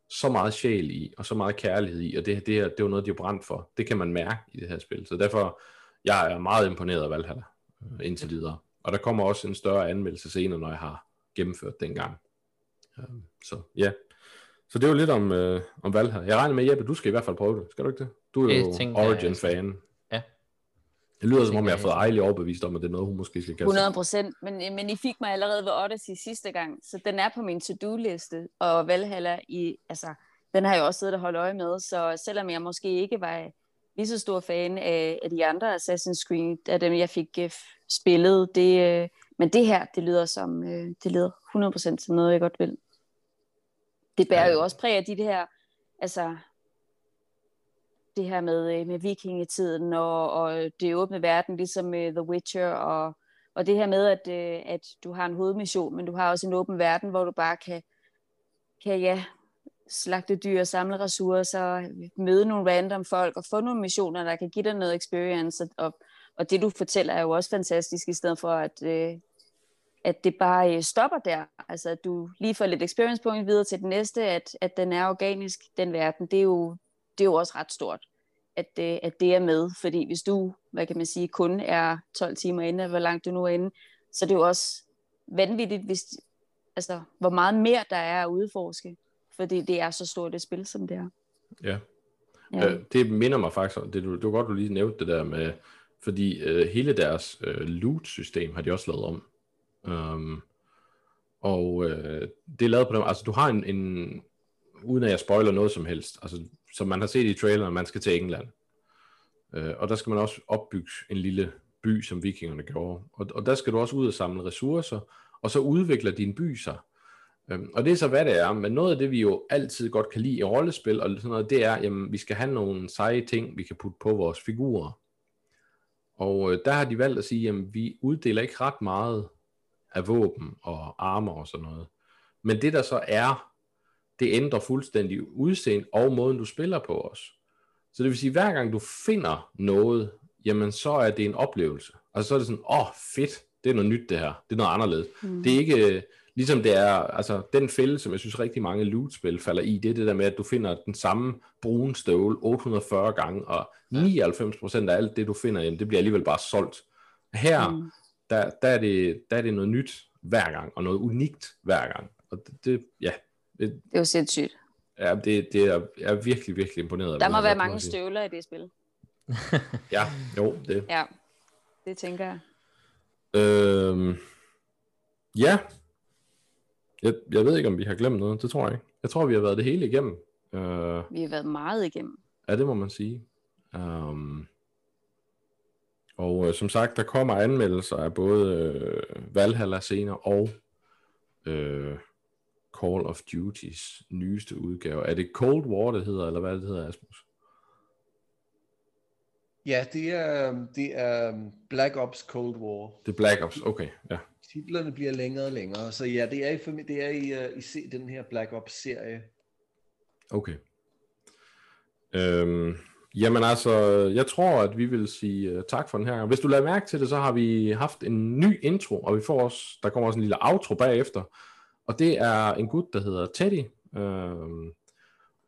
så meget sjæl i, og så meget kærlighed i, og det, det, her, det er jo noget, de har brændt for. Det kan man mærke i det her spil. Så derfor, jeg er meget imponeret af Valhalla øh, indtil videre. Og der kommer også en større anmeldelse senere, når jeg har gennemført den gang. Øh, så ja. Så det er jo lidt om, øh, om Valhalla. Jeg regner med, Jeppe, du skal i hvert fald prøve det. Skal du ikke det? Du er jo Origin-fan. Det lyder som om, jeg har fået ejligt overbevist om, at det er noget, hun måske skal kaste. 100 procent, men, men I fik mig allerede ved Odyssey sidste gang, så den er på min to-do-liste, og Valhalla, i, altså, den har jeg også siddet og holdt øje med, så selvom jeg måske ikke var lige så stor fan af, af de andre Assassin's Creed, af dem jeg fik uh, spillet. Det, uh, men det her, det lyder som, uh, det lyder 100% som noget, jeg godt vil. Det bærer ja. jo også præg af de her, altså det her med, øh, med vikingetiden og, og det åbne verden, ligesom med The Witcher, og, og det her med, at, øh, at du har en hovedmission, men du har også en åben verden, hvor du bare kan, kan ja, slagte dyr, samle ressourcer, møde nogle random folk og få nogle missioner, der kan give dig noget experience. Og, og det du fortæller er jo også fantastisk, i stedet for at, øh, at det bare øh, stopper der. Altså at du lige får lidt experience point videre til den næste, at, at den er organisk, den verden. Det er jo, det er jo også ret stort, at, øh, at det er med. Fordi hvis du, hvad kan man sige, kun er 12 timer inde, hvor langt du nu er inde, så det er jo også vanvittigt, hvis, altså, hvor meget mere der er at udforske fordi det er så stort et spil, som det er. Ja. ja. Øh, det minder mig faktisk om, det, du, det var godt, du lige nævnte det der med, fordi øh, hele deres øh, loot-system har de også lavet om. Um, og øh, det er lavet på dem, altså du har en, en, uden at jeg spoiler noget som helst, altså som man har set i traileren, man skal til England. Øh, og der skal man også opbygge en lille by, som vikingerne gjorde. Og, og der skal du også ud og samle ressourcer, og så udvikler din by sig. Øhm, og det er så hvad det er, men noget af det vi jo altid godt kan lide i rollespil og sådan noget, det er, jamen vi skal have nogle seje ting, vi kan putte på vores figurer. Og øh, der har de valgt at sige, jamen vi uddeler ikke ret meget af våben og armor og sådan noget. Men det der så er, det ændrer fuldstændig udseende og måden du spiller på os. Så det vil sige, hver gang du finder noget, jamen så er det en oplevelse. Altså så er det sådan, åh oh, fedt, Det er noget nyt det her. Det er noget anderledes. Mm. Det er ikke, øh, ligesom det er, altså den fælde, som jeg synes rigtig mange loot-spil falder i, det er det der med, at du finder den samme brune støvle 840 gange, og 99% af alt det, du finder, det bliver alligevel bare solgt. Her, mm. der, der, er det, der er det noget nyt hver gang, og noget unikt hver gang. Og det, det ja. Det, er jo sindssygt. Ja, det, det er, jeg er virkelig, virkelig imponeret. Der må være mange støvler i det spil. ja, jo, det. Ja, det tænker jeg. Øhm, ja. Jeg, jeg ved ikke, om vi har glemt noget. Det tror jeg ikke. Jeg tror, vi har været det hele igennem. Uh, vi har været meget igennem. Ja, det må man sige. Um, og uh, som sagt, der kommer anmeldelser af både uh, Valhalla scener og uh, Call of Duty's nyeste udgave. Er det Cold War, det hedder, eller hvad det hedder, Asmus? Ja, det er, det er Black Ops Cold War. Det er Black Ops, okay, ja. Titlerne bliver længere og længere, så ja, det er i, det er i, uh, i den her Black Ops-serie. Okay. Øhm, jamen altså, jeg tror, at vi vil sige uh, tak for den her. Hvis du lader mærke til det, så har vi haft en ny intro, og vi får også, der kommer også en lille outro bagefter. Og det er en gut, der hedder Teddy. Øhm,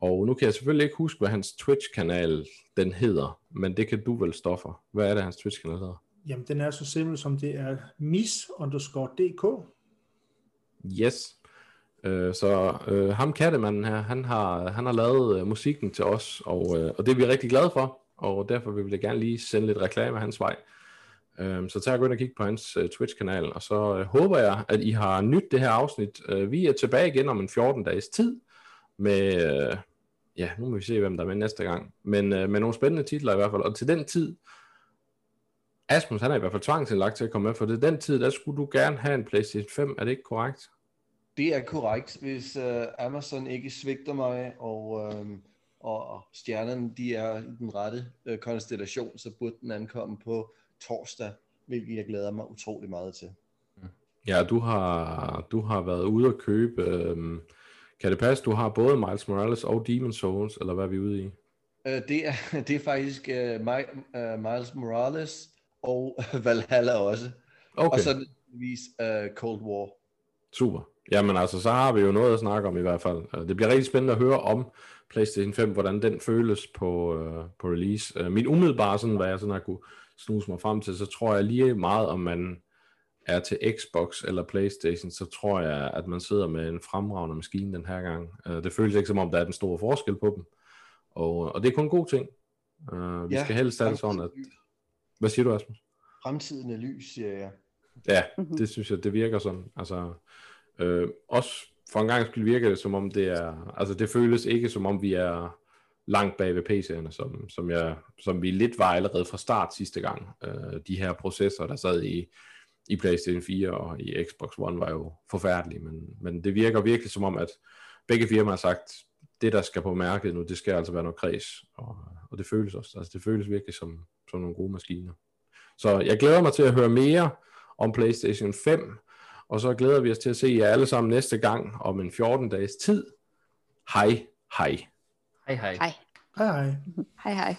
og nu kan jeg selvfølgelig ikke huske, hvad hans Twitch-kanal den hedder, men det kan du vel, Stoffer. Hvad er det, hans Twitch-kanal hedder? Jamen, den er så simpel som det er mis underscore dk. Yes. Øh, så øh, ham kattemanden her, han har, han har lavet øh, musikken til os, og, øh, og det er vi rigtig glade for, og derfor vil vi gerne lige sende lidt reklame hans vej. Øh, så tag og gå ind og kig på hans øh, Twitch-kanal, og så øh, håber jeg, at I har nyt det her afsnit. Øh, vi er tilbage igen om en 14 dages tid, med, øh, ja, nu må vi se, hvem der er med næste gang, men øh, med nogle spændende titler i hvert fald, og til den tid, Asmus, han er i hvert fald tvangsindlagt til at komme med, for det den tid, der skulle du gerne have en PlayStation 5, er det ikke korrekt? Det er korrekt, hvis øh, Amazon ikke svigter mig, og, Øh og stjernerne de er i den rette øh, konstellation, så burde den ankomme på torsdag, hvilket jeg glæder mig utrolig meget til. Ja, du har, du har været ude at købe, øh, kan det passe, du har både Miles Morales og Demon Souls, eller hvad er vi ude i? Uh, det, er, det er faktisk uh, My, uh, Miles Morales, og Valhalla også. Okay. Og så nødvendigvis uh, Cold War. Super. Jamen altså, så har vi jo noget at snakke om i hvert fald. Øh, det bliver rigtig spændende at høre om PlayStation 5, hvordan den føles på, uh, på release. Uh, min umiddelbare, sådan, hvad jeg sådan har kunne snuse mig frem til, så tror jeg lige meget, om man er til Xbox eller PlayStation, så tror jeg, at man sidder med en fremragende maskine den her gang. Uh, det føles ikke som om, der er den store forskel på dem. Og, og det er kun en god ting. Uh, vi ja, skal helst have det sådan, at hvad siger du, Asmus? Fremtiden er lys, siger jeg. Ja, mhm. det synes jeg, det virker sådan. Altså, øh, også for en gang skulle virke det, som om det er, altså det føles ikke som om vi er langt bag ved PC'erne, som, som, jeg, som vi lidt var allerede fra start sidste gang. Øh, de her processer, der sad i, i PlayStation 4 og i Xbox One, var jo forfærdelige, men, men det virker virkelig som om, at begge firmaer har sagt, det der skal på mærket nu, det skal altså være noget kreds, og, og det føles også, altså det føles virkelig som, som nogle gode maskiner. Så jeg glæder mig til at høre mere om PlayStation 5, og så glæder vi os til at se jer alle sammen næste gang om en 14 dages tid. Hej, hej. Hej, hej. Hej. Hej, hej. Hej, hej.